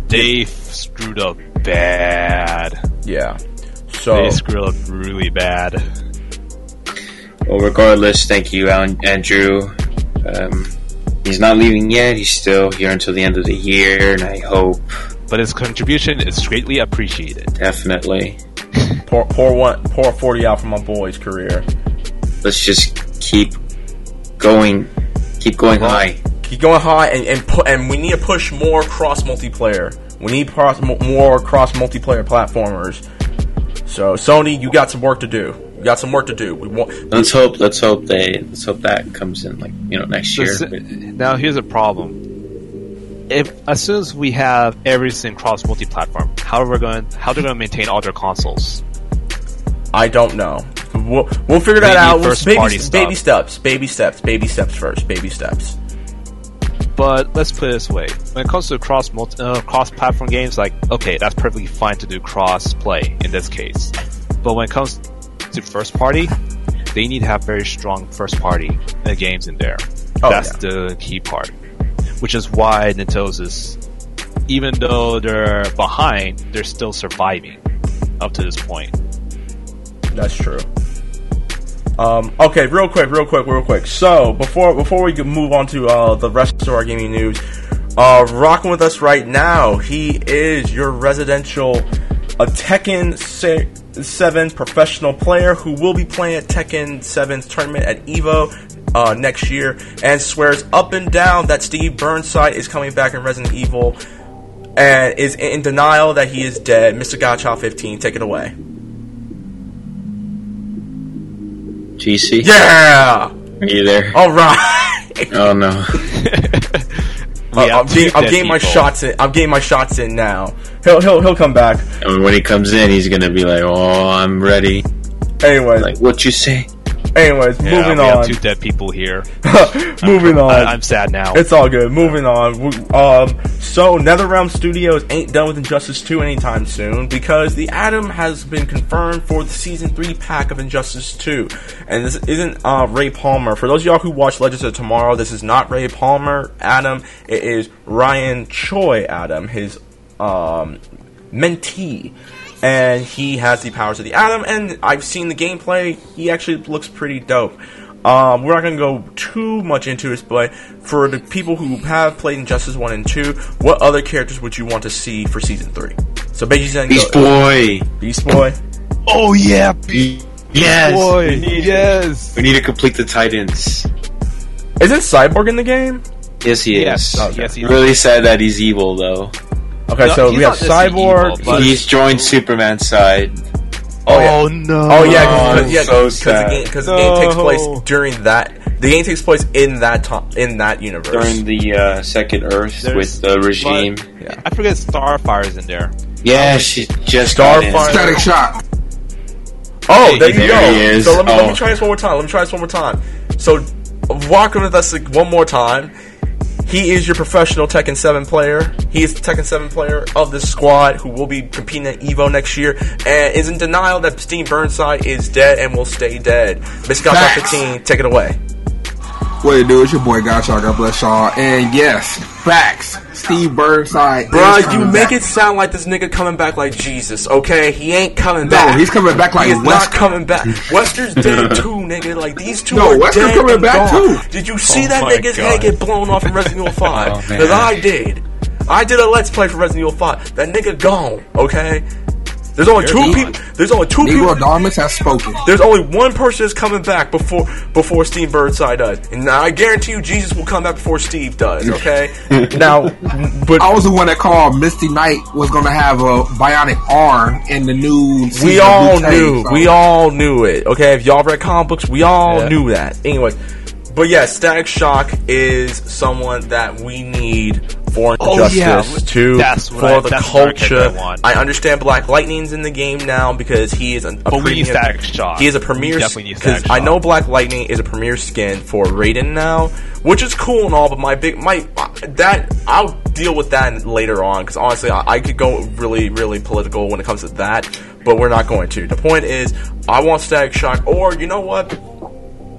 they screwed up bad. yeah. So They screwed up really bad. Well, regardless, thank you, Alan, Andrew. Um, he's not leaving yet. He's still here until the end of the year, and I hope But his contribution is greatly appreciated. definitely. [LAUGHS] pour, pour one pour forty out for my boy's career. Let's just keep going, keep going high. keep going high and and, pu- and we need to push more cross multiplayer. We need cross, mo- more cross multiplayer platformers. So Sony, you got some work to do. You got some work to do. We want Let's hope. Let's hope they. Let's hope that comes in like you know next year. This- now here's a problem. if as soon as we have everything cross multi-platform, how are we going? How they're going to maintain all their consoles? I don't know. We'll, we'll figure that Maybe out. We'll- first baby, party baby steps, baby steps, baby steps first. Baby steps. But let's put it this way: when it comes to cross multi, uh, cross-platform games, like okay, that's perfectly fine to do cross-play in this case. But when it comes to first-party, they need to have very strong first-party uh, games in there. Oh, that's the key part. Which is why Nintendo's is, even though they're behind, they're still surviving up to this point. That's true. Um, okay, real quick, real quick, real quick. So before before we move on to uh, the rest of our gaming news, uh, rocking with us right now, he is your residential a Tekken se- Seven professional player who will be playing at Tekken 7's tournament at Evo. Uh, next year, and swears up and down that Steve Burnside is coming back in Resident Evil, and is in denial that he is dead. Mr. Gotcha 15, take it away. GC, Yeah. are you there? All right. Oh no. [LAUGHS] We Uh, have I'm getting, I'm dead getting my shots in. I'm getting my shots in now. He'll he'll he'll come back. And when he comes in, he's gonna be like, "Oh, I'm ready." Anyway, Like, what you say? [LAUGHS] anyways, Yeah, moving we on. have two dead people here. [LAUGHS] moving on. I, I'm sad now. It's all good. Moving on. Um, so NetherRealm Studios ain't done with Injustice 2 anytime soon because the Atom has been confirmed for the season 3 pack of Injustice 2. And this isn't uh, Ray Palmer. For those of y'all who watch Legends of Tomorrow, this is not Ray Palmer Atom. It is Ryan Choi Atom, his um, mentee. And he has the powers of the Atom, and I've seen the gameplay. He actually looks pretty dope. Um, we're not going to go too much into this, but for the people who have played Injustice 1 and 2, what other characters would you want to see for Season 3? So Beiji Zen, Beast Boy. Beast Boy. oh yeah, Yes. boy, We need, yes. we need to complete the Titans. Isn't Cyborg in the game? Yes, he Yes, is. yes, he is. Really sad that he's evil though. Okay, No, so we have Cyborg. evil, but- He's joined Superman's side. Oh, yeah. Oh no. Oh yeah, Oh, because yeah, so 'cause the sad. game, cause the game takes place during that. The game takes place in that time in that universe. During the uh, second Earth There's- with the regime. yeah. I forget Starfire's in there. Yeah, she just Starfire. got. Static Shock. Oh, Hey, there you go. he is. So let me, let Oh. me try this one more time. Let me try this one more time. So, walking with us like, one more time. He is your professional Tekken 7 player. He is the Tekken 7 player of this squad who will be competing at EVO next year and is in denial that Steve Burnside is dead and will stay dead. Miss Facts. 15, take it away. What it do? It's your boy Gotcha. God bless y'all. And yes, facts. Steve Burnside. is Bruh, you make back. it sound like this nigga coming back like Jesus, okay? He ain't coming No, back. No, he's coming back like He is Wesker. not coming back. Wesker's dead [LAUGHS] too, nigga. Like these two No, are Wesker dead coming and back gone. too. Did you see Oh that my nigga's God. head get blown off in Resident Evil [LAUGHS] 5? Oh. Because I did. I did a let's play for Resident Evil 5. That nigga gone, okay? There's only two He- people. There's only two Negro people. Dominus has spoken. There's only one person that's coming back before before Steve Burnside does, and I guarantee you Jesus will come back before Steve does. Okay, [LAUGHS] now, but I was the one that called Misty Knight was going to have a bionic arm in the new. we all Luke Cage, knew. so- We all knew it. Okay, if y'all read comic books, we all Yeah. knew that. Anyway, but yeah, Static Shock is someone that we need for Oh, Injustice yeah. to That's what for I- the that's another character culture. I want. I understand Black Lightning's in the game now because he is an, a But we need Static Shock. He is a premier. definitely Because I know Black Lightning is a premier skin for Raiden now, which is cool and all. But my big my uh, that I'll deal with that later on because honestly I, I could go really really political when it comes to that, but we're not going to. The point is I want Static Shock, or you know what?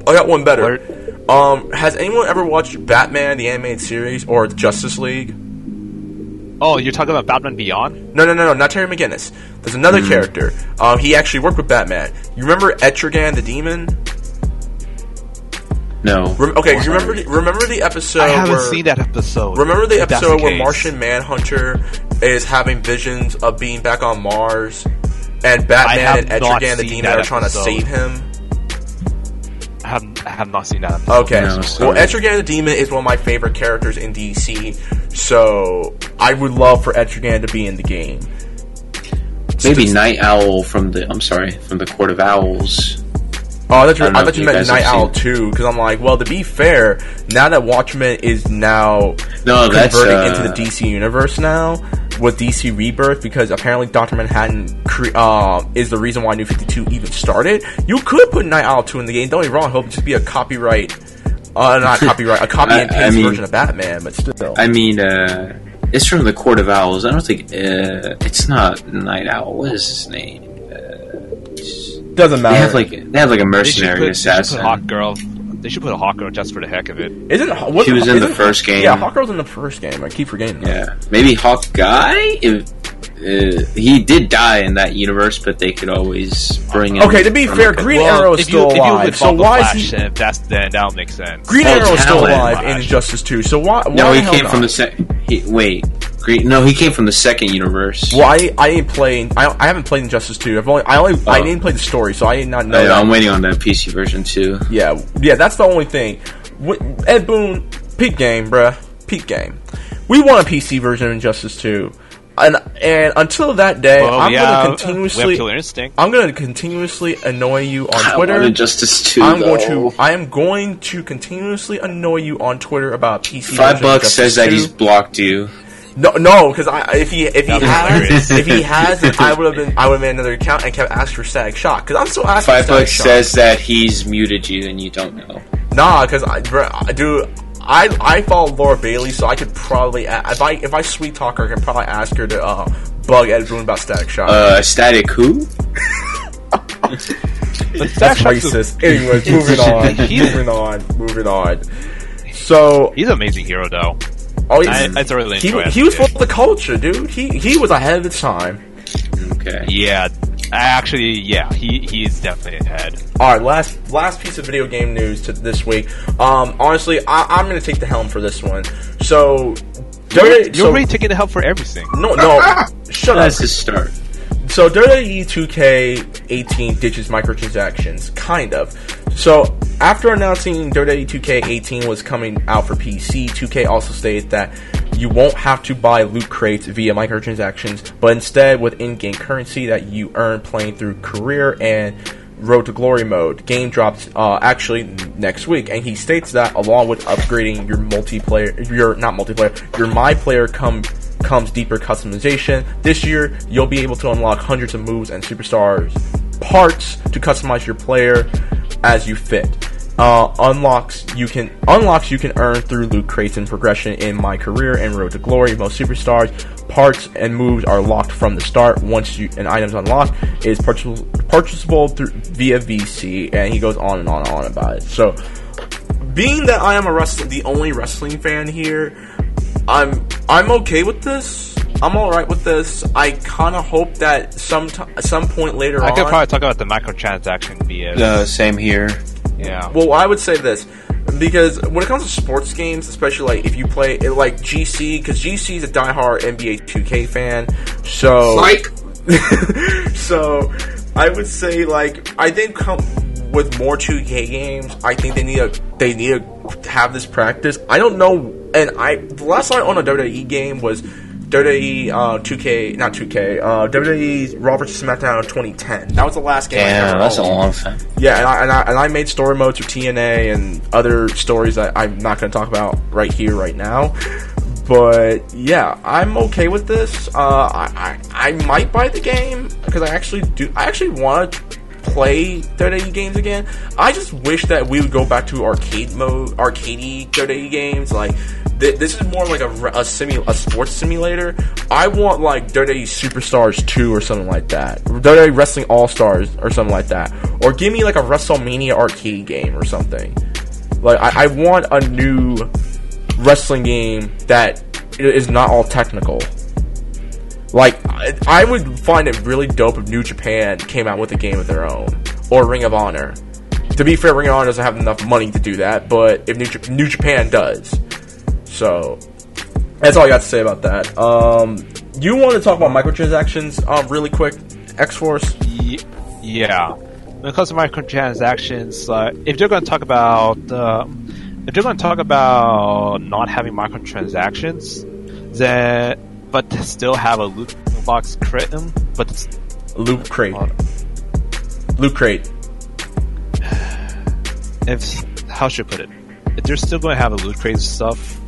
I got one better. Um, has anyone ever watched Batman the animated series or Justice League? Oh, you're talking about Batman Beyond? No, no, no, no, not Terry McGinnis. There's another Hmm. character. Um, he actually worked with Batman. You remember Etrigan the Demon? No. Rem- okay, you remember the, remember the episode? I haven't where, seen that episode. Remember the If that's episode where case. Martian Manhunter is having visions of being back on Mars, and Batman and not Etrigan the Demon are trying episode. to save him? I have, I have not seen that. Okay. No, well, sorry. Etrigan the Demon is one of my favorite characters in DC, so I would love for Etrigan to be in the game. Maybe Night Owl from the. I'm sorry, from the Court of Owls. Oh, I thought you, I don't I thought you you meant Night Owl seen- 2, because I'm like, well, to be fair, now that Watchmen is now No, that's converting uh, into the DC universe now with DC Rebirth, because apparently Doctor Manhattan cre- uh, is the reason why New Fifty Two even started. You could put Night Owl Two in the game. Don't get me wrong. I hope it just be a copyright, uh, not copyright, a copy and I- I paste mean- version of Batman, but still. I mean, uh, it's from the Court of Owls. I don't think uh, it's not Night Owl. What is his name? Doesn't matter. They matter. have like they have like a They should mercenary put, they put assassin. Hawk Girl. They should put a Hawk Girl just for the heck of it. isn't wasn't- She was in the first game. Yeah, Hawkgirl's in the first game. I keep forgetting. that. Yeah, maybe Hawkeye. If uh, he did die in that universe, but they could always bring him. Okay, to be fair, like, Green Well, Arrow is still you, alive. So bump the why is Flash, he? and if that's then that'll make sense. Green Oh, Arrow is still Talon. alive in Flash. Injustice 2, so why? why No, he hell came from the sec. He, wait, Green? No, he came from the second universe. Well, I I ain't playing. I, I haven't played Injustice 2. I've only I only I Oh. didn't play the story, so I did not know. I, that. I'm waiting on the PC version too. Yeah, yeah, that's the only thing. Ed Boon, peak game, bruh, peak game. We want a PC version of Injustice 2, and and until that day, Well, I'm we gonna have- We continuously. have Killer Instinct. I'm gonna continuously annoy you on Twitter. wanted Justice Two. I'm though. going to I am going to continuously annoy you on Twitter about PC. Five bucks Injustice says that he's blocked you. No, no, because I if he if he has if he has, I would have been I would have made another account and kept asking for Static Shock because I'm still asking Five bucks says that he's muted you and you don't know. nah, because I bruh, I do. I I follow Laura Bailey, so I could probably if I if I sweet talk her, I can probably ask her to uh, bug Ed Boon about Static Shock. Uh, static who? But [LAUGHS] That's Static Shock's a- racist. Anyways, [LAUGHS] moving on, He's- moving on, moving on. So He's an amazing hero, though. oh, I, I thoroughly he, enjoy he was it. full of the culture, dude. He he was ahead of his time. Okay. Yeah, actually, yeah, he he's definitely ahead. All right, last last piece of video game news to this week. Um, honestly, I, I'm going to take the helm for this one. So, You're, WWE you're so- already taking the help for everything. no, no, [LAUGHS] shut up. That's his start. So WWE 2K18 ditches microtransactions, kind of. So after announcing WWE 2K18 was coming out for PC, 2K also stated that you won't have to buy loot crates via microtransactions, but instead with in-game currency that you earn playing through career and Road to Glory mode. Game drops uh, actually next week, and he states that along with upgrading your multiplayer, your not multiplayer, your my player come comes deeper customization. This year, you'll be able to unlock hundreds of moves and superstars parts to customize your player as you fit. Uh, unlocks you can unlocks you can earn through loot crates and progression in my career and road to glory. Most superstars parts and moves are locked from the start. Once you an item's unlocked, it is purchasable, purchasable through via VC, and he goes on and on and on about it. So, being that I am a wrestling, the only wrestling fan here, I'm I'm okay with this. I'm all right with this. I kind of hope that some t- some point later I on. could probably talk about the microtransaction BS. Uh, same here. Yeah. Well, I would say this because when it comes to sports games, especially like if you play it like GC, because GC is a diehard NBA 2K fan, so Like, [LAUGHS] so I would say like I think come with more 2K games, I think they need a they need to have this practice. I don't know, and I the last time I owned a WWE game was WWE uh, 2K, not 2K, uh, WWE Raw vs SmackDown 2010. That was the last game. I Damn, ever that's a long time. Yeah, and I, and I and I made story modes for TNA and other stories that I'm not going to talk about right here, right now. But yeah, I'm okay with this. Uh, I, I I might buy the game because I actually do. I actually want to play WWE games again. I just wish that we would go back to arcade mode, arcadey WWE games. Like th- this is more like a a, simu- a sports simulator. I want like WWE Superstars 2 or something like that. WWE Wrestling All Stars or something like that. Or give me like a WrestleMania arcade game or something. Like I, I want a new wrestling game that is not all technical. Like I, I would find it really dope if New Japan came out with a game of their own or Ring of Honor. To be fair, Ring of Honor doesn't have enough money to do that, but if New, Jap- New Japan does, so that's all I got to say about that. Um, you want to talk about microtransactions um, really quick, X Force? Ye- yeah. When it comes to microtransactions, uh, if they're going to talk about uh, if they're going to talk about not having microtransactions, then but to still have a loot box crit, um, but it's, Loot Crate. Loot Crate. [SIGHS] if how should I put it? If they're still going to have a loot crate stuff,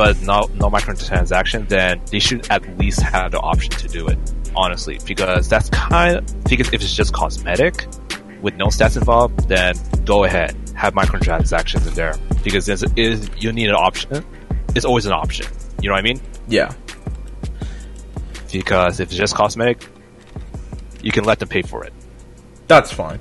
but no no microtransaction, then they should at least have the option to do it. Honestly, because that's kind of because if it's just cosmetic with no stats involved, then go ahead have microtransactions in there because there's is you need an option. It's always an option. You know what I mean? Yeah. Because if it's just cosmetic, you can let them pay for it. That's fine.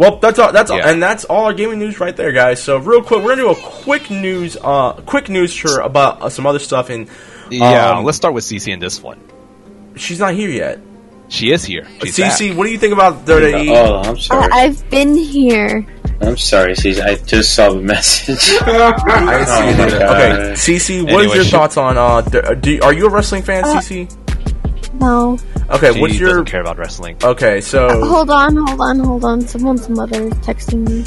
Well, that's all. That's all, and that's all our gaming news right there, guys. So, real quick, we're gonna do a quick news, uh, quick news sure about uh, some other stuff. And Yeah, Um, let's start with CC in this one. she's not here yet. She is here. She's CC, what do you think about Dirty? Oh, I'm sorry. I- I've been here. I'm sorry, CC. I just saw the message. [LAUGHS] I didn't see Oh it my either. God. Okay, CC, what is Anyway, your she- thoughts on? Uh, do are you a wrestling fan, Uh, CC? No. Okay, she what's your? doesn't care about wrestling. Okay, so Hold on, hold on, hold on. Someone's mother is texting me.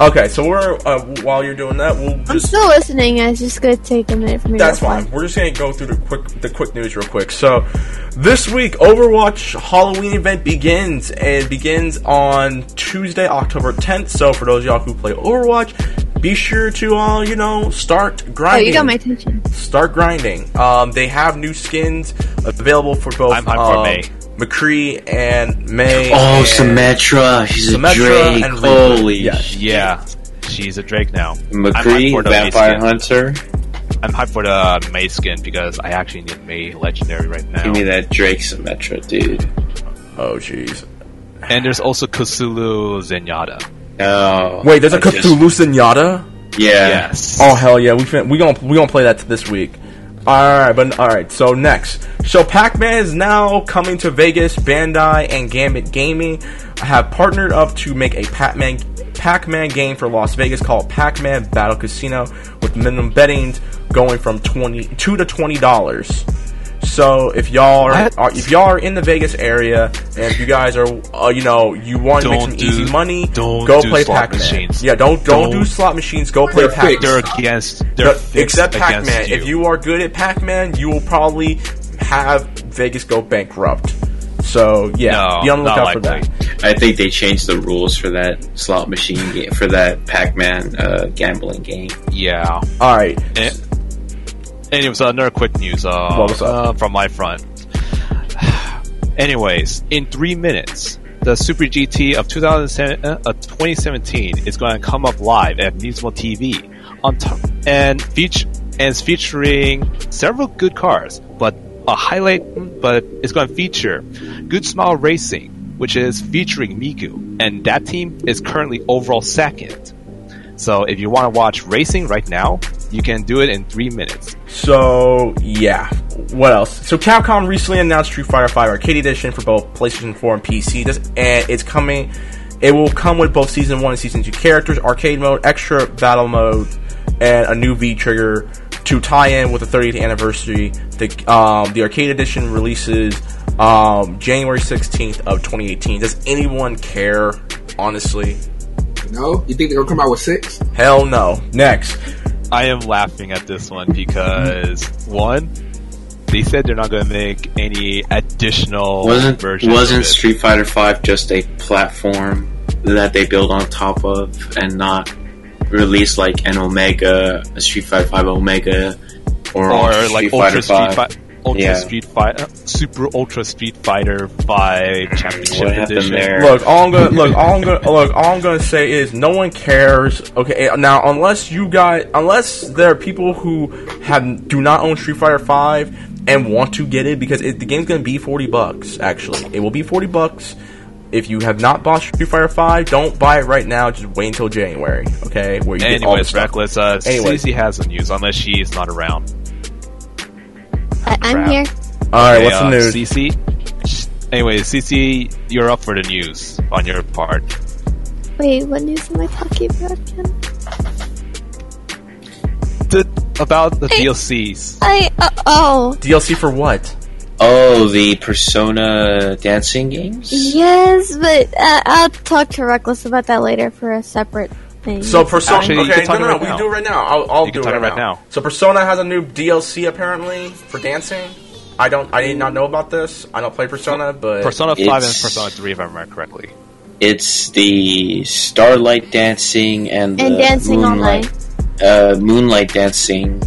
okay, so we're uh, while you're doing that, we'll I'm still listening. It's just gonna take a minute for me That's to fine. We're just gonna go through the quick the quick news real quick. So this week Overwatch Halloween event begins and begins on Tuesday, October 10th. So for those of y'all who play Overwatch, be sure to uh, you know, start grinding. Oh, grinding. you got my attention. start grinding. Um, they have new skins available for both I'm hyped for um, Mei. McCree and Mei. oh, and Symmetra. She's Symmetra a Drake. and Holy Yeah. Yeah, she's a Drake now. I'm hyped McCree, for the Vampire. Hunter. I'm hyped for the Mei skin because I actually need Mei Legendary right now. Give me that Drake Symmetra, dude. Oh jeez. And there's also Cthulhu Zenyatta. No. Wait, there's a I just- Cthulhu Zenyatta? Yeah. Yes. Oh hell yeah, we fin- we gonna we gonna play that this week. All right, but all right. So next, so Pac-Man is now coming to Vegas. Bandai and Gamblit Gaming have partnered up to make a Pac-Man Pac-Man game for Las Vegas called Pac-Man Battle Casino, with minimum bettings going from twenty two to twenty dollars. So if y'all are, are if y'all are in the Vegas area and if you guys are uh, you know you want to make some Don't do- easy money, don't go do play slot Pac-Man. machines. Yeah, don't don't, do Don't- slot machines. Go play They're Pac-Man. fixed. They're against. They're No, fixed except Pac-Man. If you are good at Pac-Man, you will probably have Vegas go bankrupt. So yeah, No, be on the lookout for that. I think they changed the rules for that slot machine game, for that Pac-Man uh, gambling game. yeah. All right. And, anyways, another quick news uh, uh, from my front. [SIGHS] Anyways, in three minutes, the Super GT of 2007, uh, uh, 2017 is going to come up live at Nismo TV on top and feature and it's featuring several good cars, but a highlight, but it's going to feature Good Smile Racing, which is featuring Miku, and that team is currently overall second. So if you want to watch racing right now, you can do it in three minutes. So yeah, what else? So Capcom recently announced Street Fighter V Arcade Edition for both PlayStation 4 and PC, This- and it's coming. It will come with both Season 1 and Season 2 characters, arcade mode, extra battle mode, and a new V trigger to tie in with the 30th anniversary. The um, the arcade edition releases um, January 16th of 2018. Does anyone care? Honestly, No? You think they're gonna come out with six? hell no. Next, I am laughing at this one because one, they said they're not going to make any additional Wasn't wasn't. Street Fighter Five just a platform that they build on top of, and not release like an Omega, a Street Fighter Five Omega, or, or like Street Fighter Ultra Street Fighter. Ultra Yeah. Street Fighter, Super Ultra Street Fighter Five Championship What Edition. there? Look, all I'm gonna look, all I'm gonna look, all I'm gonna say is no one cares. Okay, eh, now unless you guys, unless there are people who have do not own Street Fighter Five and want to get it because it, the game's gonna be forty bucks. Actually, it will be forty bucks. If you have not bought Street Fighter Five, don't buy it right now. Just wait until January. Okay, where you get all the Anyways, stuff. Reckless, uh, Anyways. CC has the news unless she is not around. I- I'm Crap. here. All right, Okay, what's the uh, news? CC. Anyway, CC, you're up for the news on your part. Wait, what news am I talking about again? The, about the Hey. DLCs. I uh, oh DLC for what? Oh, the Persona dancing games. yes, but uh, I'll talk to Reckless about that later for a separate thing. So Persona. Actually, you okay, can no, talk no, it right We now. can do it right now. I'll, I'll You do can it talk right, it right now. now. So Persona has a new DLC apparently for dancing. I don't. I did not know about this. I don't play Persona, but Persona 5 and It's- Persona 3, if I remember correctly. It's the Starlight Dancing and, And the Dancing All Moonlight, uh, Moonlight Dancing.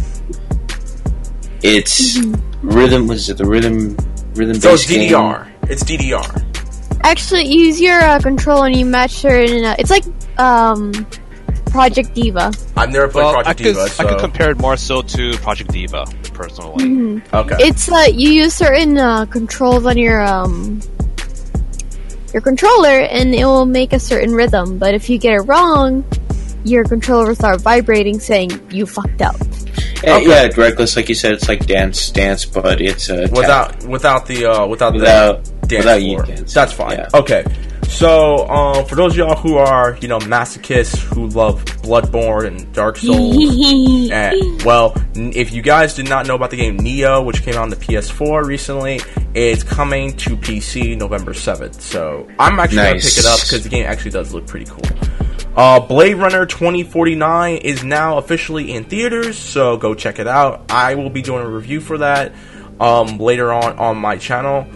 It's rhythm. Was it the rhythm? Rhythm. So it's based game? DDR. It's DDR. Actually, use your uh, controller and you match certain. Uh, it's like um, Project Diva. I've never played Well, I Project could, Diva, so I could compare it more so to Project Diva, personally. okay. It's uh, you use certain uh, controls on your um, your controller, and it will make a certain rhythm. But if you get it wrong, your controller will start vibrating, saying you fucked up. Uh, Okay. Yeah, reckless. Like you said, it's like dance, dance, but it's uh, tap. without without the uh, without, Without- the dance without you floor. dancing. That's fine. Yeah. Okay. So, um, for those of y'all who are, you know, masochists who love Bloodborne and Dark Souls, [LAUGHS] and, well, n- if you guys did not know about the game Nioh, which came out on the PS4 recently, it's coming to PC November 7th. So, I'm actually going to pick it up because the game actually does look pretty cool. Uh, Blade Runner 2049 is now officially in theaters, so go check it out. I will be doing a review for that um, later on on my channel.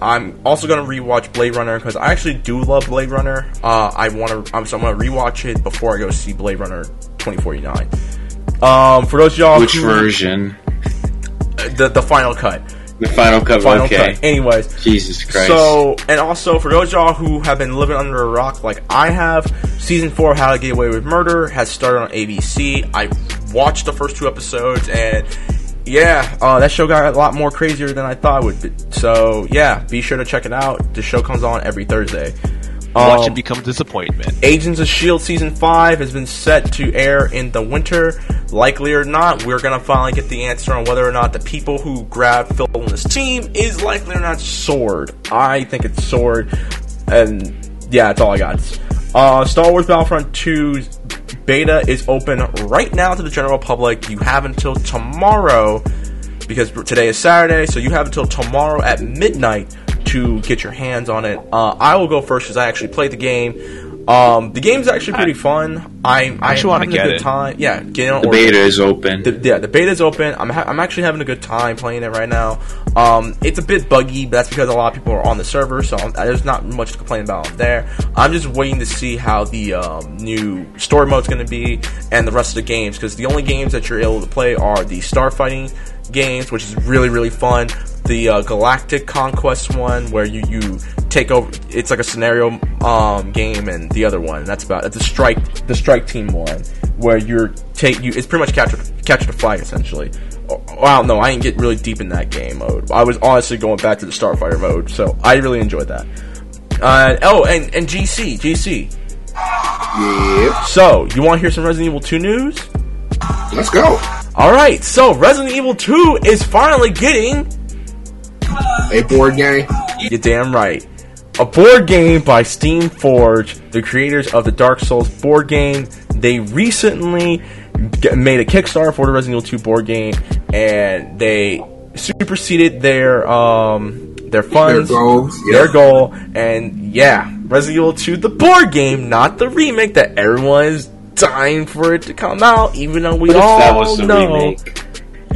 I'm also gonna rewatch Blade Runner because I actually do love Blade Runner. Uh, I want to, I'm, so I'm gonna rewatch it before I go see Blade Runner 2049. Um, for those y'all Which who, version? the the final cut, The final cut. final okay. cut. Anyways, Jesus Christ. so, and also for those y'all who have been living under a rock like I have, season four of How to Get Away with Murder has started on ABC. I watched the first two episodes, and yeah, uh, that show got a lot more crazier than I thought it would. Be. So yeah, be sure to check it out. The show comes on every Thursday. Watch Um, it become disappointment. Agents of S.H.I.E.L.D. Season 5 has been set to air in the winter. Likely or not, we're going to finally get the answer on whether or not the people who grabbed Phil and his team is likely or not Sword. I think it's Sword. And yeah, that's all I got. Uh, Star Wars Battlefront 2's beta is open right now to the general public. You have until tomorrow because today is Saturday, so you have until tomorrow at midnight to get your hands on it. Uh, I will go first because I actually played the game. Um, the game's actually pretty fun. I I actually wanna having get a good it. time. Yeah, get on the beta is open. the, yeah, the beta's open. I'm ha- I'm actually having a good time playing it right now. Um, it's a bit buggy, but that's because a lot of people are on the server, so I'm, there's not much to complain about there. I'm just waiting to see how the um, new story mode's going to be and the rest of the games, because the only games that you're able to play are the starfighting games, which is really really fun. The uh, Galactic Conquest one, where you you take over. It's like a scenario um, game, and the other one that's about the strike the strike team one, where you're take you. It's pretty much capture capture the flag essentially. Oh, Wow, no, I didn't get really deep in that game mode. I was honestly going back to the Starfighter mode, so I really enjoyed that. Uh, oh, and and GC GC. Yeah. So you want to hear some Resident Evil 2 news? Let's go. All right, so Resident Evil 2 is finally getting A board game. You're damn right. A board game by Steamforged, the creators of the Dark Souls board game. They recently made a Kickstarter for the Resident Evil 2 board game, and they superseded their um their funds, Their goals, their goal, and yeah, Resident Evil 2, the board game, not the remake that everyone is dying for it to come out, even though we all that was the know. remake?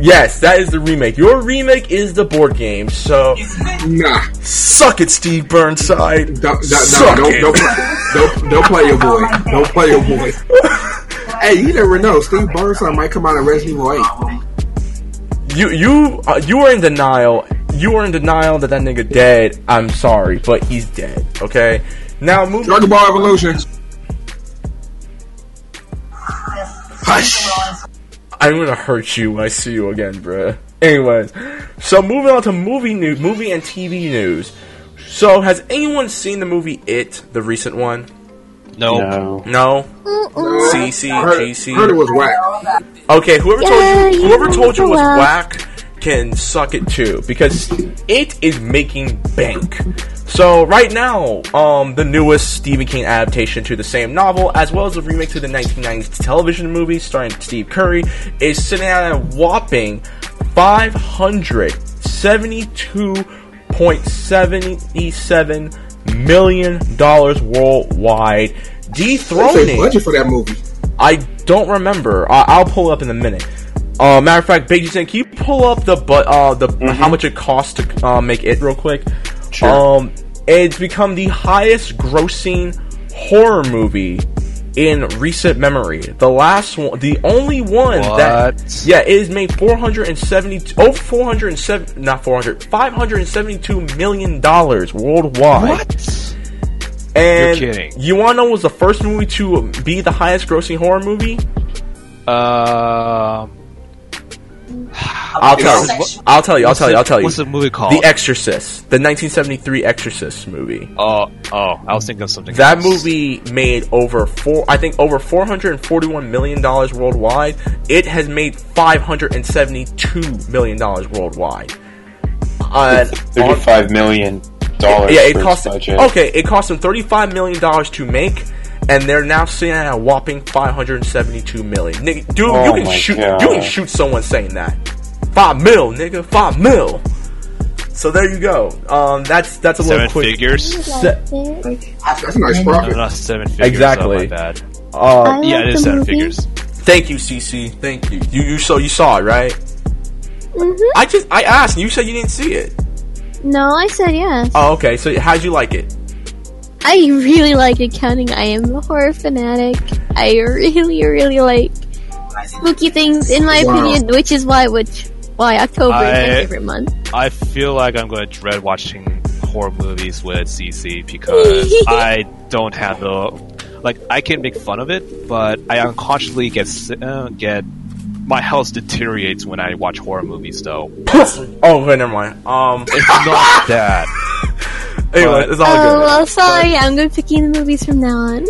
Yes, that is the remake. Your remake is the board game, so Nah. suck it, Steve Burnside. Don't, don't, Suck don't, it. don't, don't, don't play your boy. Don't play your boy. [LAUGHS] hey, you never know. Steve Burnside might come out of Resident Evil 8. You you uh, you are in denial. You are in denial that that nigga dead. I'm sorry, but he's dead. Okay. Now moving. Dragon Ball Evolution. I'm gonna hurt you when I see you again, bruh. Anyways, so moving on to movie news, movie and TV news. So, has anyone seen the movie It, the recent one? No. No. No. CC, Heard, GC. heard it was whack. Okay, whoever Yeah, told you, you whoever know told you was whack. whack can suck it too, because it is making bank. So right now, um, the newest Stephen King adaptation to the same novel, as well as a remake to the 1990s television movie starring Steve Curry, is sitting at a whopping 572.77 million dollars worldwide, What's the dethroning. budget for that movie? I don't remember. I I'll pull it up in a minute. Uh, matter of fact, Big Jason, can you pull up the but uh the how much it costs to uh, make it real quick? Sure. Um, it's become the highest grossing horror movie in recent memory. The last one, the only one that yeah, it has made 470 over 407 not 400 572 million dollars worldwide. What? And You're kidding. you want to know what was the first movie to be the highest grossing horror movie? Um, I'll tell you. I'll tell you. I'll tell you. I'll tell you. What's the movie called? The Exorcist, the 1973 Exorcist movie. Oh, oh, I was thinking of something. That else. movie made over four, I think over 441 million dollars worldwide. It has made 572 million dollars worldwide. Uh, on- Thirty-five million dollars. yeah, it cost budget. okay. It cost them 35 million dollars to make, and they're now sitting at a whopping 572 million. Nigga, dude, Oh you can shoot, God. you can shoot someone saying that. Five mil, nigga, five mil. So there you go. Um, that's that's a seven little quick. figures. Se- That's a nice No, profit. not seven figures. Exactly. Oh, my bad. uh, Yeah, it is the seven movie. figures. Thank you, CC. Thank you. You you saw you saw it right? Mhm. I just I asked. and You said you didn't see it. No, I said yes. Oh, okay. So how'd you like it? I really like accounting. I am a horror fanatic. I really, really like spooky things, in my Wow. opinion, which is why which why October is my I- favorite month. I feel like I'm going to dread watching horror movies with CC because [LAUGHS] I don't have the like. I can make fun of it, but I unconsciously get si- uh, get my health deteriorates when I watch horror movies. Though [LAUGHS] Oh, okay, never mind. Um. it's not [LAUGHS] that. Anyway, it's all Oh, good. Um, well, sorry. I'm going to pick you the movies from now on.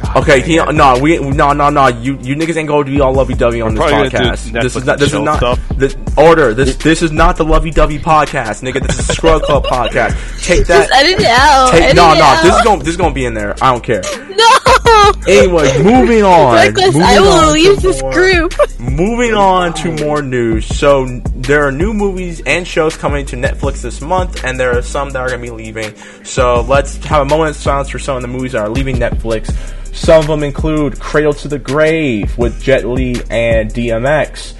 God, Okay, he, no, we no no no. You you niggas ain't gonna be all lovey dovey on this probably gonna podcast. This is not this is not chill this order. This this is not the lovey dovey podcast, nigga. This is the Scrub Club [LAUGHS] podcast. Take that. Just edit it out. Take edit no no. out. This is gonna this is gonna be in there. I don't care. No! Anyway, moving [LAUGHS] on. Reckless, moving I will to leave this more- group. Moving on to more news. So there are new movies and shows coming to Netflix this month, and there are some that are going to be leaving. So let's have a moment of silence for some of the movies that are leaving Netflix. Some of them include Cradle to the Grave with Jet Li and DMX.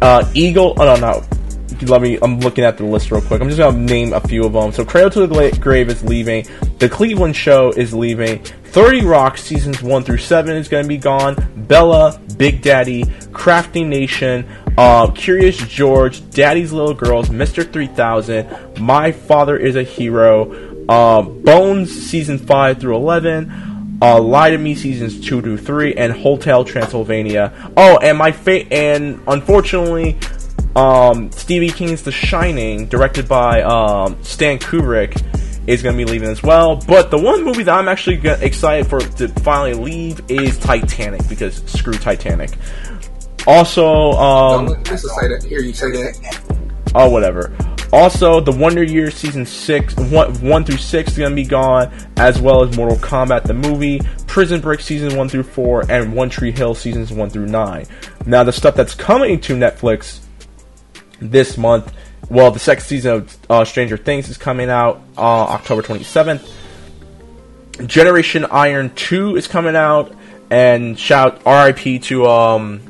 Uh, Eagle. Oh no, no. Let me. I'm looking at the list real quick. I'm just gonna name a few of them. So Cradle to the Grave is leaving. The Cleveland Show is leaving. 30 Rock seasons one through seven is gonna be gone. Bella, Big Daddy, Crafting Nation, uh, Curious George, Daddy's Little Girls, Mr. 3000, My Father is a Hero, uh, Bones season five through 11 uh, Lie to Me seasons two to three, and Hotel Transylvania. Oh, and my fate, and unfortunately, um, Stevie King's The Shining, directed by um, Stan Kubrick, is going to be leaving as well. But the one movie that I'm actually excited for to finally leave is Titanic because screw Titanic. Also, um, just to say that. Hear you say that. oh whatever. Also, the Wonder Years season six, one, one through six is gonna be gone, as well as Mortal Kombat the movie, Prison Break season one through four, and One Tree Hill seasons one through nine. Now, the stuff that's coming to Netflix this month, well, the second season of uh, Stranger Things is coming out uh, October twenty seventh. Generation Iron 2 is coming out, and shout RIP to um,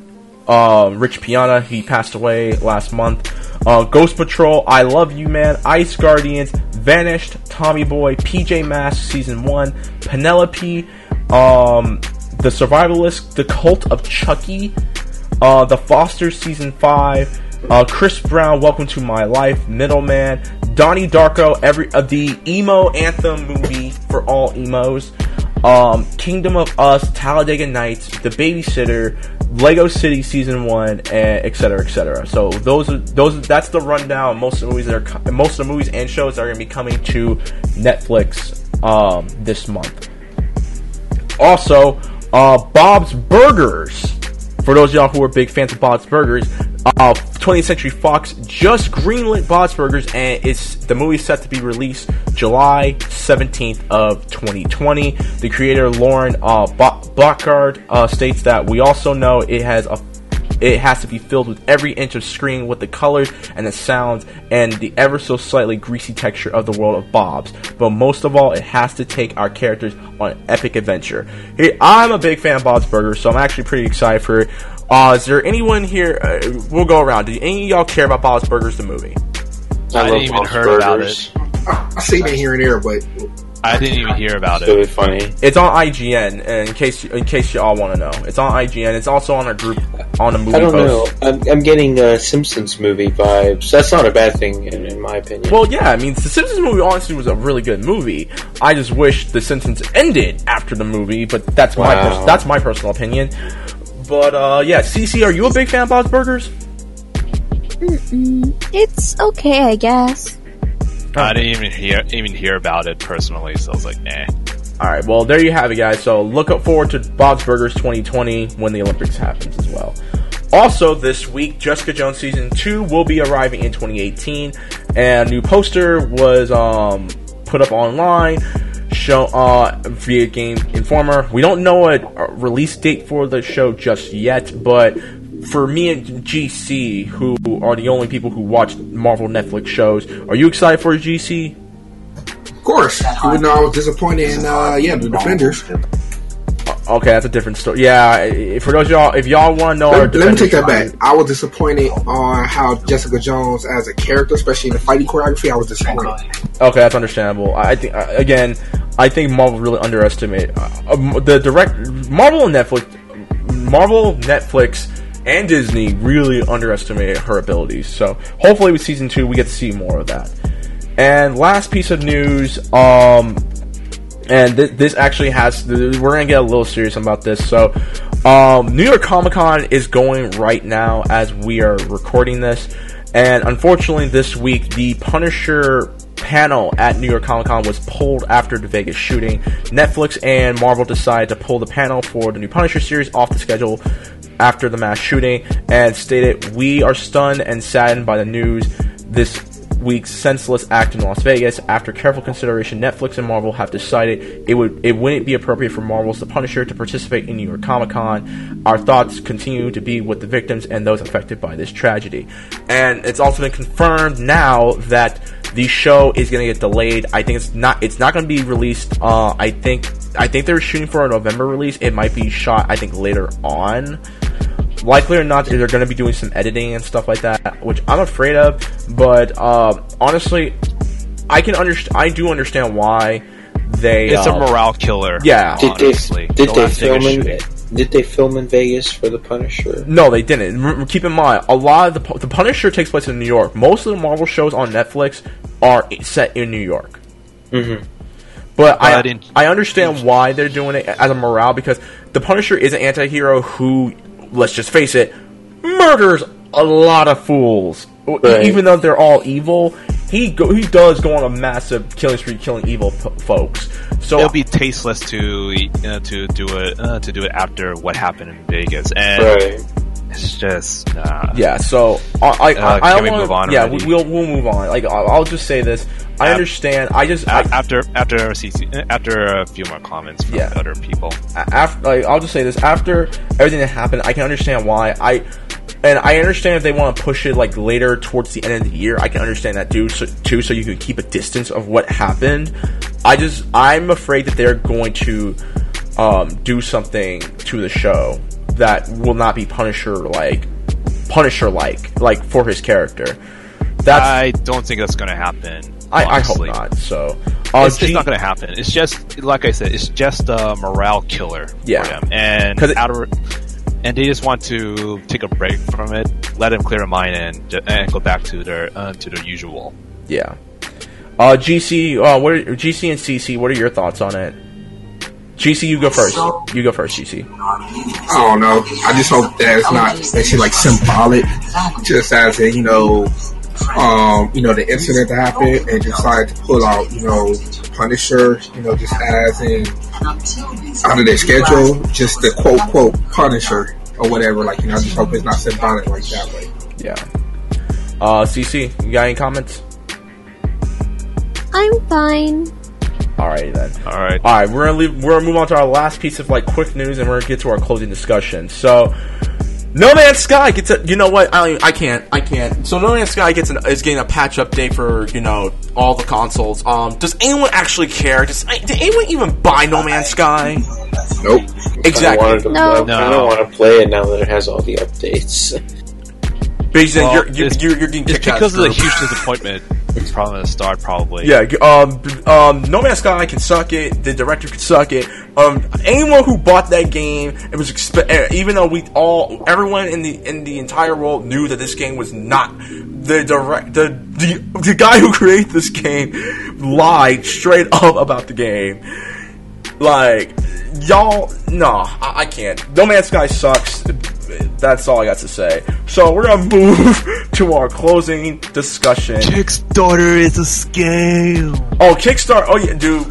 um, Rich Piana. He passed away last month. Uh, Ghost Patrol, I Love You Man, Ice Guardians, Vanished, Tommy Boy, PJ Masks Season 1, Penelope, um, The Survivalist, The Cult of Chucky, uh, The Fosters Season 5, uh, Chris Brown, Welcome to My Life, Middleman, Donnie Darko, every uh, the emo anthem movie for all emos, um, Kingdom of Us, Talladega Nights, The Babysitter, Lego City Season One, and et cetera, et cetera. So those are those. That's the rundown. Most of the movies that are most of the movies and shows are going to be coming to Netflix um, this month. Also, uh, Bob's Burgers. For those of y'all who are big fans of Bob's Burgers, uh, 20th Century Fox just greenlit Bob's Burgers, and it's the movie set to be released July 17th of 2020. The creator Loren uh, uh, states that we also know it has a it has to be filled with every inch of screen with the colors and the sounds and the ever so slightly greasy texture of the world of Bob's. But most of all, it has to take our characters on an epic adventure. Here, I'm a big fan of Bob's Burgers, so I'm actually pretty excited for it. Uh, is there anyone here? Uh, we'll go around. Do any of y'all care about Bob's Burgers, the movie? I didn't even Bob's heard about Burgers. I, I seen it here and there, but I didn't even hear about It's really it. funny. It's on IGN, and in case in case you all want to know, it's on IGN. It's also on our group on a movie I don't post. know. I'm, I'm getting uh, Simpsons movie vibes. That's not a bad thing, in, in my opinion. Well, yeah, I mean, the Simpsons movie honestly was a really good movie. I just wish the Simpsons ended after the movie, but that's my pers- that's my personal opinion. But uh, yeah, CC, are you a big fan of Bob's Burgers? It's okay, I guess. I didn't even hear even hear about it personally, so I was like, nah. All right, well there you have it, guys. So look up forward to Bob's Burgers 2020 when the Olympics happens as well. Also, this week, Jessica Jones season two will be arriving in 2018, and a new poster was um, put up online. Show uh, via Game Informer. We don't know a release date for the show just yet, but for me and GC, who are the only people who watch Marvel Netflix shows, are you excited for GC? Of course, even though I was disappointed in, uh, yeah, the Defenders. Okay, that's a different story. Yeah, for those of y'all, if y'all want to know, our Let, let me take that back. I was disappointed on how Jessica Jones, as a character, especially in the fighting choreography, I was disappointed. Okay, that's understandable. I I think uh, again, I think Marvel really underestimated uh, um, the direct Marvel and Netflix, Marvel, Netflix, and Disney really underestimated her abilities. So hopefully, with season two, we get to see more of that. And last piece of news, um, and th- this actually has we're gonna get a little serious about this. So, um, New York Comic Con is going right now as we are recording this, and unfortunately, this week the Punisher panel at New York Comic Con was pulled after the Vegas shooting. Netflix and Marvel decided to pull the panel for the new Punisher series off the schedule after the mass shooting, and stated, "We are stunned and saddened by the news this." Week's senseless act in Las Vegas. After careful consideration, Netflix and Marvel have decided it would it wouldn't be appropriate for Marvel's The Punisher to participate in New York Comic Con. Our thoughts continue to be with the victims and those affected by this tragedy. And it's also been confirmed now that the show is going to get delayed. I think it's not it's not going to be released. Uh, I think I think they're shooting for a November release. It might be shot I think later on likely or not, they're going to be doing some editing and stuff like that, which I'm afraid of. But uh, honestly, I can understand. I do understand why they. It's uh, a morale killer. Yeah. did honestly. they did The they film in did they film in Vegas for the Punisher? No, they didn't. R- keep in mind, a lot of the the Punisher takes place in New York. Most of the Marvel shows on Netflix are set in New York. Mm-hmm. But I But in- I understand why they're doing it as a morale because the Punisher is an anti-hero who, let's just face it, murders a lot of fools. Right. Even though they're all evil, he go, he does go on a massive killing spree, killing evil p- folks. So It'll be tasteless to uh, to do it uh, to do it after what happened in Vegas, and Right. It's just nah. Yeah, so I, I, Uh, I, I can we wanna- move on Yeah, already? we'll we'll move on. Like I'll, I'll just say this: I Ap- understand. I just I, after after CC, after a few more comments from Yeah. other people. after like, I'll just say this: after everything that happened, I can understand why I. And I understand if they want to push it like later towards the end of the year. I can understand that too, so, too, so you can keep a distance of what happened. I just I'm afraid that they're going to um, do something to the show that will not be Punisher like, Punisher like, like for his character. That's I don't think that's going to happen. I, I hope not. So, uh, It's, it's not going to happen. It's just like I said. It's just a morale killer Yeah. and 'Cause it- out of, and they just want to take a break from it, let them clear their mind, and and go back to their uh, to their usual. yeah. Uh, GC, uh, what are, GC and CC? What are your thoughts on it? GC, you go first. You go first, GC. I don't know. I just hope that it's not that shit like symbolic, just as in you know, um, you know the incident that happened and decided to pull out, you know, Punisher, you know, just as in out of their schedule, just the quote quote Punisher or whatever. Like you know, I just hope it's not symbolic like that way. Yeah. Uh, CC, you got any comments? I'm fine. Alrighty then. All right. All right, we're gonna leave, we're gonna move on to our last piece of like quick news, and we're gonna get to our closing discussion. So, No Man's Sky gets a. You know what? I I can't. I can't. So No Man's Sky gets an, is getting a patch update for you know all the consoles. Um, does anyone actually care? Does did anyone even buy No Man's Sky? Nope. Exactly. I wanted to No. play, I No. don't want to play it now that it has all the updates. Because Well, you're, you're, it's- you're, you're getting It's kicked out because of the huge disappointment Problem at the start, probably. Yeah, um, um, No Man's Sky can suck it. The director can suck it. Um, anyone who bought that game, it was expe- eh, even though we all, everyone in the in the entire world knew that this game was not the direct the the, the guy who created this game lied straight [LAUGHS] up about the game. Like y'all, no, I, I can't. No Man's Sky sucks. That's all I got to say. So we're gonna move [LAUGHS] to our closing discussion. Kickstarter is a scam. Oh, Kickstarter! Oh yeah, dude.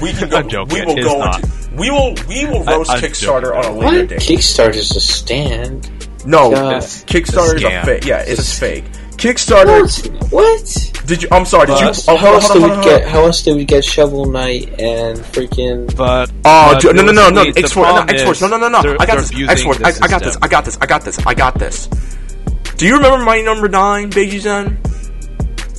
We can [LAUGHS] go. I'm We will it go. not. Into, we will. We will roast I'm Kickstarter joking. on a later What? date. Kickstarter's a stand. no, God. Kickstarter is a fake. Yeah, it's a fake. Kickstarter. What? Did you? I'm sorry. Did you? Oh, how else did we on, get? How else did we get Shovel Knight and freaking? But Oh, but dude, no, no, no, no, X Force, no, X Force, no, no, no, no. I got this. X Force, I, I got this. I got this. I got this. I got this. Do you remember Mighty Number Nine, Beiji Zen?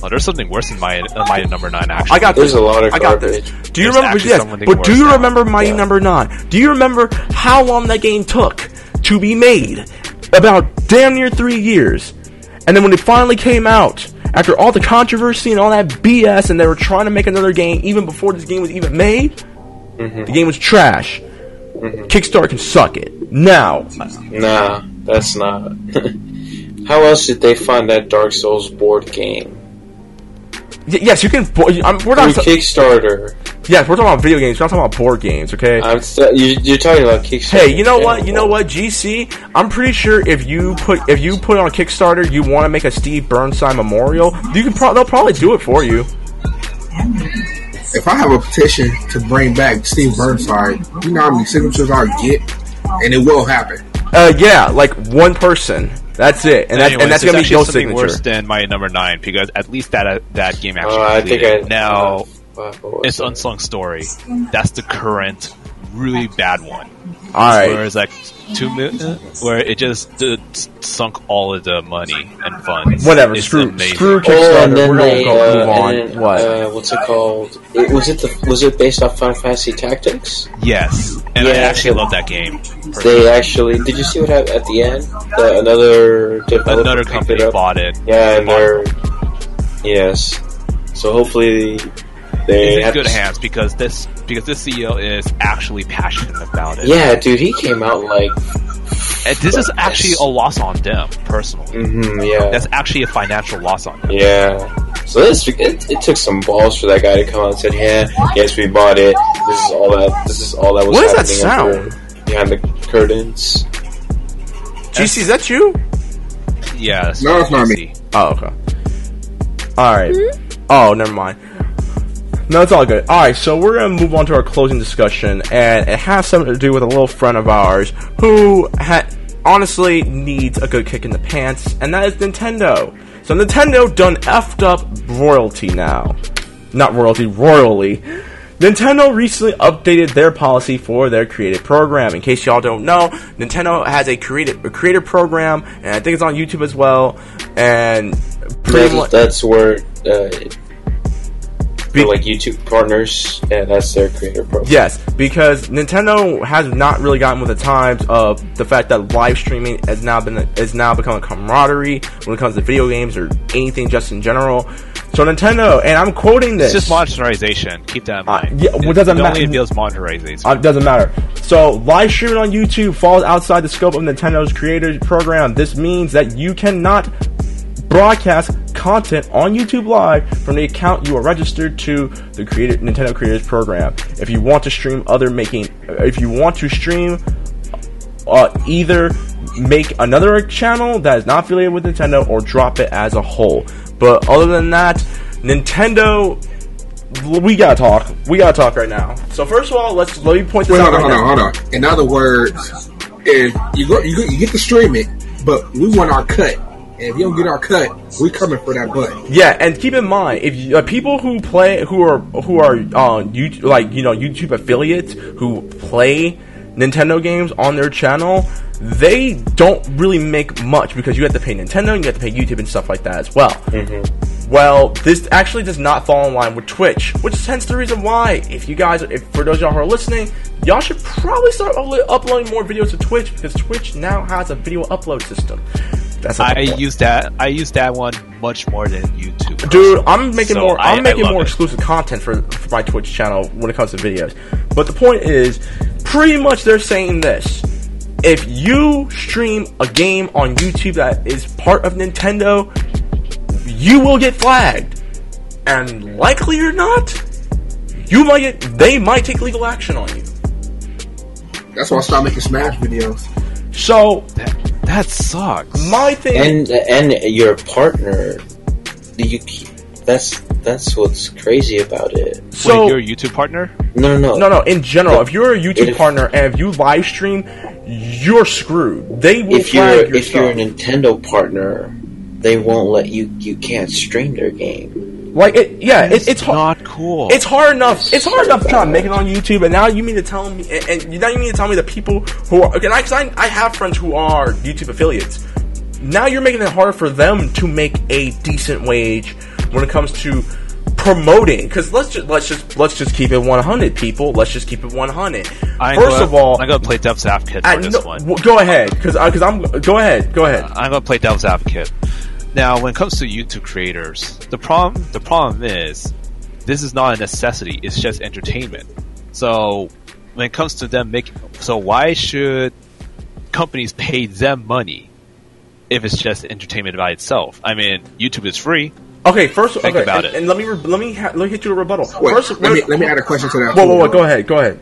Oh, there's something worse than my uh, my number nine. Actually, I got There's this. a lot of I got this. Do you There's remember? actually Yes, but do worse you now. remember Mighty Yeah. Number Nine? Do you remember how long that game took to be made? About damn near three years. And then when it finally came out, after all the controversy and all that BS, and they were trying to make another game even before this game was even made, Mm-hmm. the game was trash. Kickstarter can suck it. Now, Nah, that's not. [LAUGHS] How else did they find that Dark Souls board game? Y- yes, you can. bo- I'm, we're Through not. Kickstarter. yes, we're talking about video games. We're not talking about board games. Okay. I'm st- you, you're talking about Kickstarter. Hey, you know what? You know what? GC, I'm pretty sure if you put if you put on Kickstarter, you want to make a Steve Burnside memorial, you can pro- they'll probably do it for you. If I have a petition to bring back Steve Burnside, you know how many signatures I get, and it will happen. Uh, yeah, like one person. That's it, and that's Anyways, and that's gonna be no something worse than my number nine because at least that uh, that game actually. Oh, I think. I now uh, what it's it? unsung story. That's the current really bad one. All right, Where it's like two million, where it just uh, sunk all of the money and funds. whatever. It's Screw, amazing. screw Oh, and then We're gonna they, go uh, move on. then, what? Uh, what's it called? It, was it the was it based off Final Fantasy Tactics? Yes, and I actually love that game. They actually did you see what happened at the end? The, another developer Another company it bought it. Yeah, and bought they're yes. So hopefully they It's in have good to- hands because this because this CEO is actually passionate about it. Yeah, dude, he came out like and this is actually a loss on them personally. hmm yeah. That's actually a financial loss on them. Yeah. So this it, it took some balls for that guy to come out and said, "Yeah, yes, we bought it. This is all that. This is all that was What is that sound behind the curtains." GC, is that you? Yeah, that's No, it's not me. Oh, okay. All right. Oh, never mind. No, it's all good. All right, so we're gonna move on to our closing discussion, and it has something to do with a little friend of ours who ha- honestly needs a good kick in the pants, and that is Nintendo. So Nintendo done effed up royalty now, not royalty, royally. Nintendo recently updated their policy for their creative program. In case y'all don't know, Nintendo has a creative a creator program, and I think it's on YouTube as well. And pretty That's, much, that's where uh, Be- for like YouTube partners. Yeah, that's their creator program. Yes, because Nintendo has not really gotten with the times of the fact that live streaming has now been has now become a camaraderie when it comes to video games or anything just in general. So Nintendo, and I'm quoting this. It's just monetization. Keep that in mind. yeah, well, it doesn't it matter. only deals monetization. Uh, it doesn't matter. So, live streaming on YouTube falls outside the scope of Nintendo's creator program. This means that you cannot broadcast content on YouTube Live from the account you are registered to the creator, Nintendo Creators Program. If you want to stream other making, if you want to stream, uh, either make another channel that is not affiliated with Nintendo or drop it as a whole. But other than that, Nintendo we gotta talk. We gotta talk right now. So first of all, let's let me point this Wait, out hold on, right hold on, hold on. In other words, if you go, you, go, you get to stream it, but we want our cut. And if you don't get our cut, we coming for that butt. Yeah, and keep in mind if you, uh, people who play who are who are on YouTube, like you know YouTube affiliates who play Nintendo games on their channel, they don't really make much because you have to pay Nintendo, and you have to pay YouTube and stuff like that as well. Well, this actually does not fall in line with Twitch, which is hence the reason why, if you guys, if for those of y'all who are listening, y'all should probably start uploading more videos to Twitch because Twitch now has a video upload system. That's not I use that. I use that one much more than YouTube. Dude, I'm making So more. I- I'm I making love more it. exclusive content for, for my Twitch channel when it comes to videos. But the point is, pretty much they're saying this: if you stream a game on YouTube that is part of Nintendo, you will get flagged, and likely or not, you might get. They might take legal action on you. That's why I started making Smash videos. So That, that sucks. my thing. and and your partner, you keep, that's that's what's crazy about it. so Wait, you're a YouTube partner? No, no, No, no. In general, if you're a YouTube If- partner and if you live stream, you're screwed. They will If you're flag your if you're a. Nintendo partner, they won't let you. You can't stream their game. Like it, yeah, it, it's hard. not cool. It's hard enough. It's hard enough to try to make it on YouTube, and now you mean to tell me, and, and now you mean to tell me the people who are, and I, cause I, I have friends who are YouTube affiliates. Now you're making it harder for them to make a decent wage when it comes to promoting. Because let's just let's just let's just keep it 100, people. Let's just keep it 100. I'm First of all, I'm gonna play devil's advocate for I- this no, one. go ahead, because because uh, I'm go ahead, go ahead. I'm gonna play devil's advocate. Now, when it comes to YouTube creators, the problem the problem is this is not a necessity; it's just entertainment. So, when it comes to them making, so why should companies pay them money if it's just entertainment by itself? I mean, YouTube is free. Okay, first, Think okay, about and, it. and let me re- let me ha- let me hit you a rebuttal. Wait, first, let me let me add a question to that. Whoa, whoa, whoa! Go ahead, go ahead.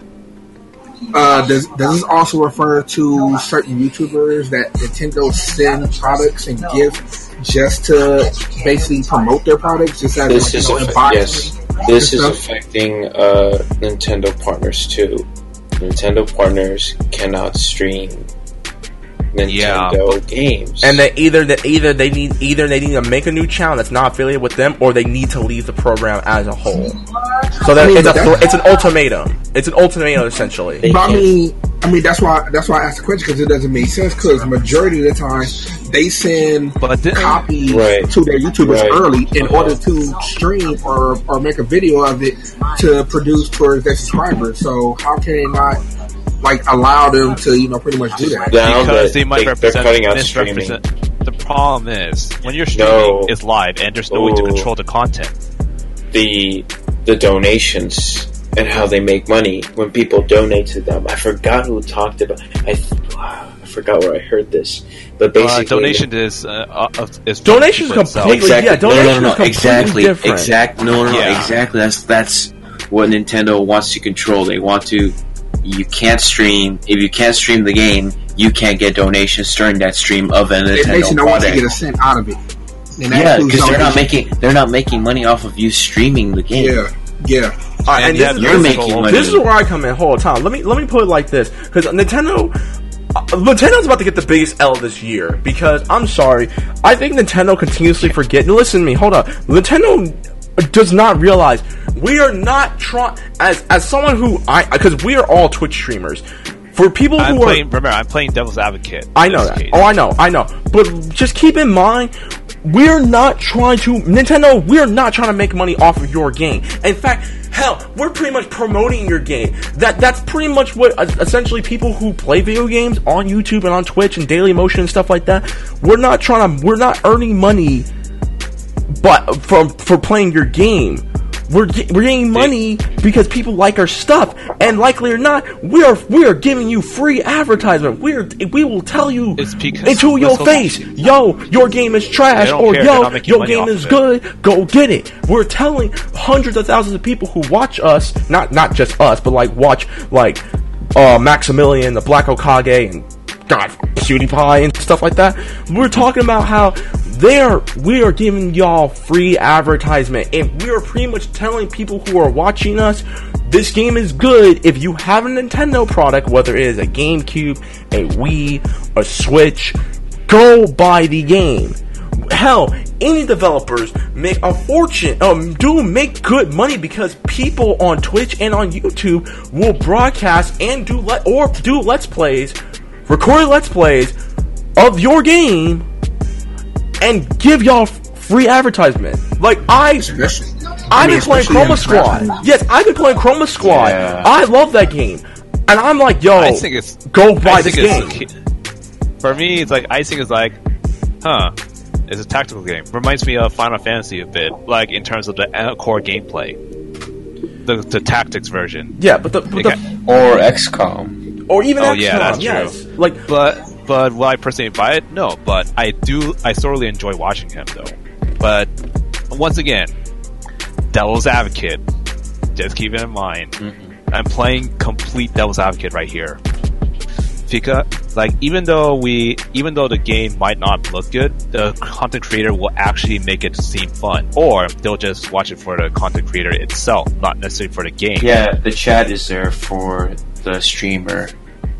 Uh, does does this also refer to certain YouTubers that Nintendo send products and gifts just to basically promote their products? Just as This is you know, affe- yes. This is stuff? affecting uh, Nintendo partners too. Nintendo partners cannot stream Yeah, Nintendo games. And they either that either they need either they need to make a new channel that's not affiliated with them, or they need to leave the program as a whole. So that I mean, it's a but it's an ultimatum. It's an ultimatum essentially. But I mean, I mean that's why that's why I asked the question because it doesn't make sense. Because majority of the time they send But then- copies Right. to their YouTubers Right. early in order to stream or or make a video of it to produce towards their subscribers. So how can they not like allow them to you know pretty much do that? Now because they might they- they're represent cutting out streaming. misrepresent. The problem is when you're streaming, No. it's live and there's no way to control the content. the the donations and how they make money when people donate to them. I forgot who talked about. I th- I forgot where I heard this, but Uh, basically donation is uh, uh, is Donation's for itself. completely- exactly. yeah, donation no, is no, no, completely exactly, different. exact. No, no, no, Yeah. exactly. That's that's what Nintendo wants to control. They want to. You can't stream if you can't stream the game. You can't get donations during that stream of a They Nintendo basically don't want to product. get a cent out of it. And Yeah, because they're not making they're not making money off of you streaming the game. Yeah, yeah. All right, And and you this have is- You're making money. This is where I come in. Hold on, time. Let me let me put it like this, because Nintendo, uh, Nintendo's about to get the biggest L this year. Because I'm sorry, I think Nintendo continuously forget. Listen to me. Hold up. Nintendo does not realize we are not trying as as someone who I because we are all Twitch streamers. For people I'm who are playing. Remember, I'm playing devil's advocate. I know that. case. Oh, I know, I know. But just keep in mind, we're not trying to Nintendo. We're not trying to make money off of your game. In fact, hell, we're pretty much promoting your game. That that's pretty much what uh, essentially people who play video games on YouTube and on Twitch and Daily Motion and stuff like that. We're not trying to. We're not earning money, but from for playing your game. We're, ge- we're getting money because people like our stuff, and likely or not, we are we are giving you free advertisement. We're we will tell you It's because into your face, yo, your game is trash, don't or care. They're yo, not making your money game off is of it. good. Go get it. We're telling hundreds of thousands of people who watch us, not not just us, but like watch like uh, Maximilian, the Black Okage, and God, PewDiePie and stuff like that. We're talking about how there we are giving y'all free advertisement, and we are pretty much telling people who are watching us. This game is good if you have a Nintendo product, whether it is a GameCube, a Wii, a Switch, go buy the game. Hell, indie developers make a fortune, um, do make good money because people on Twitch and on YouTube will broadcast and do let or do let's plays, record let's plays of your game, and give y'all free advertisement. Like I, I've been playing especially Chroma Squad. Yes, I've been playing Chroma Squad. Yeah. I love that game, and I'm like, yo, I think it's go buy I this game. For me, it's like icing is like, huh, it's a tactical game. Reminds me of Final Fantasy a bit, like in terms of the core gameplay, the the tactics version. Yeah, but the, but Okay. the Or XCOM. or even Oh, XCOM, yeah, that's yes. true. Like But but will I personally buy it? No, but I do. I thoroughly enjoy watching him though. But once again, devil's advocate. Just keep it in mind. Mm-hmm. I'm playing complete devil's advocate right here. Because, like, even though we, even though the game might not look good, the content creator will actually make it seem fun, or they'll just watch it for the content creator itself, not necessarily for the game, Yeah, the chat is there for the streamer.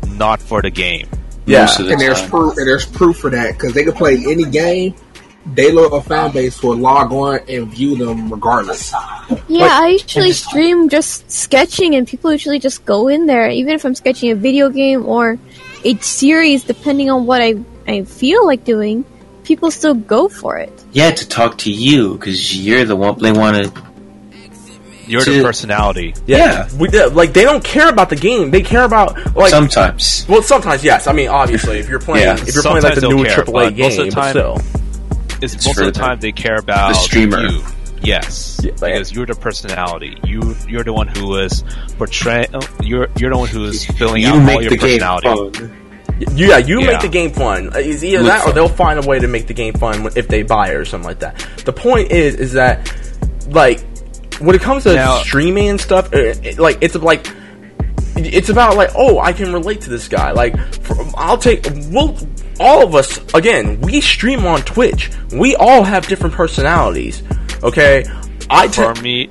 not for the game. Yeah. The and there's time. proof, and there's proof for that because they can play any game. They loyal fan base will log on and view them regardless. Yeah, I usually stream just sketching, and people usually just go in there, even if I'm sketching a video game or a series, depending on what I, I feel like doing. People still go for it. Yeah, to talk to you because you're the one they want to. You're To- the personality. yeah, Yeah. We, like they don't care about the game. They care about like Sometimes. well, sometimes yes. I mean, obviously, if you're playing, Yeah. if you're playing like the new care, AAA game, most of the time- still, It's, It's most of the the- time they care about the streamer. You. Yes, Yeah, like- because you're the personality. You you're the one who is portraying. You're you're the one who is filling You out all make your the game personality. fun. yeah, you Yeah. make the game fun. Uh, It's either Look that or they'll find a way to make the game fun if they buy it or something like that. The point is, is that like when it comes to Now- streaming and stuff, uh, it, like it's like it's about like oh I can relate to this guy. Like for, I'll take we'll all of us again. We stream on Twitch. We all have different personalities. Okay, I For te- me,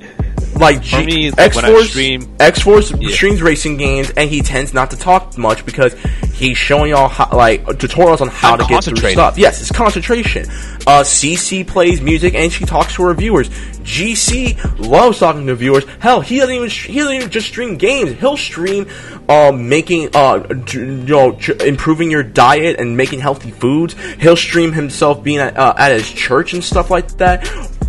like G- me, X Force, stream- X Force Yeah. streams racing games, and he tends not to talk much because he's showing y'all how, like tutorials on how I'm to get through stuff. Yes, it's concentration. Uh, CC plays music and she talks to her viewers. GC loves talking to viewers. Hell, he doesn't even he doesn't even just stream games. He'll stream um, making uh you know improving your diet and making healthy foods. He'll stream himself being at, uh, at his church and stuff like that.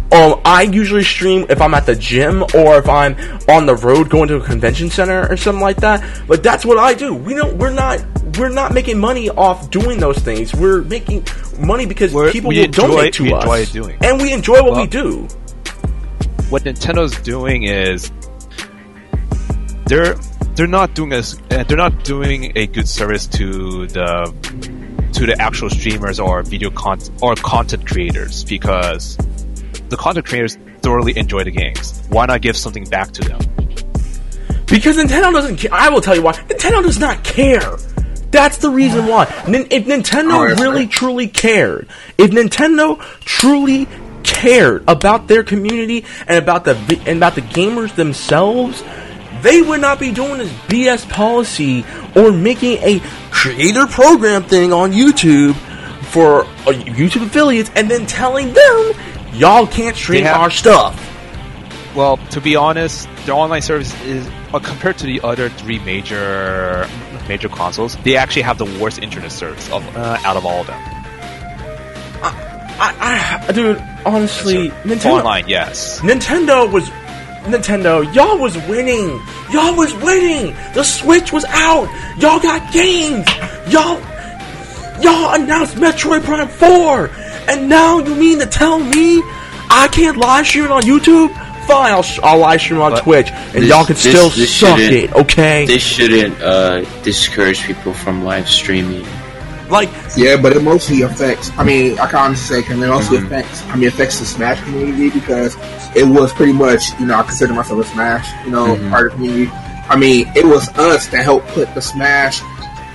Um, I usually stream if I'm at the gym or if I'm on the road going to a convention center or something like that. But that's what I do. We don't. We're not. We're not making money off doing those things. We're making money because We're- people will enjoy- donate to us, and we enjoy what we do. what Nintendo's doing is they're they're not doing a uh, they're not doing a good service to the to the actual streamers or video content or content creators because the content creators thoroughly enjoy the games. Why not give something back to them? Because Nintendo doesn't care. I will tell you why. Nintendo does not care. That's the reason why. Nin- if Nintendo Oh, really right. truly cared, if Nintendo truly cared about their community and about the vi- and about the gamers themselves, they would not be doing this BS policy or making a creator program thing on YouTube for uh, YouTube affiliates and then telling them y'all can't stream have- our stuff. Well, to be honest, their online service is uh, compared to the other three major major consoles. They actually have the worst internet service of uh, out of all of them. I, I, I dude, honestly, Nintendo. Online, yes. Nintendo was Nintendo, y'all was winning. Y'all was winning. The Switch was out. Y'all got games. Y'all y'all announced Metroid Prime 4. And now you mean to tell me I can't live stream it on YouTube? Fine, I'll, I'll live stream it on But Twitch, and this- y'all can this- still this suck it, okay? This shouldn't uh, discourage people from live streaming. like, Yeah, but it mostly affects. I mean, I can't say say, 'cause it mostly Mhm. affects. I mean, affects the Smash community because it was pretty much, you know, I consider myself a Smash, you know, Mhm. part of the community. I mean, it was us that helped put the Smash.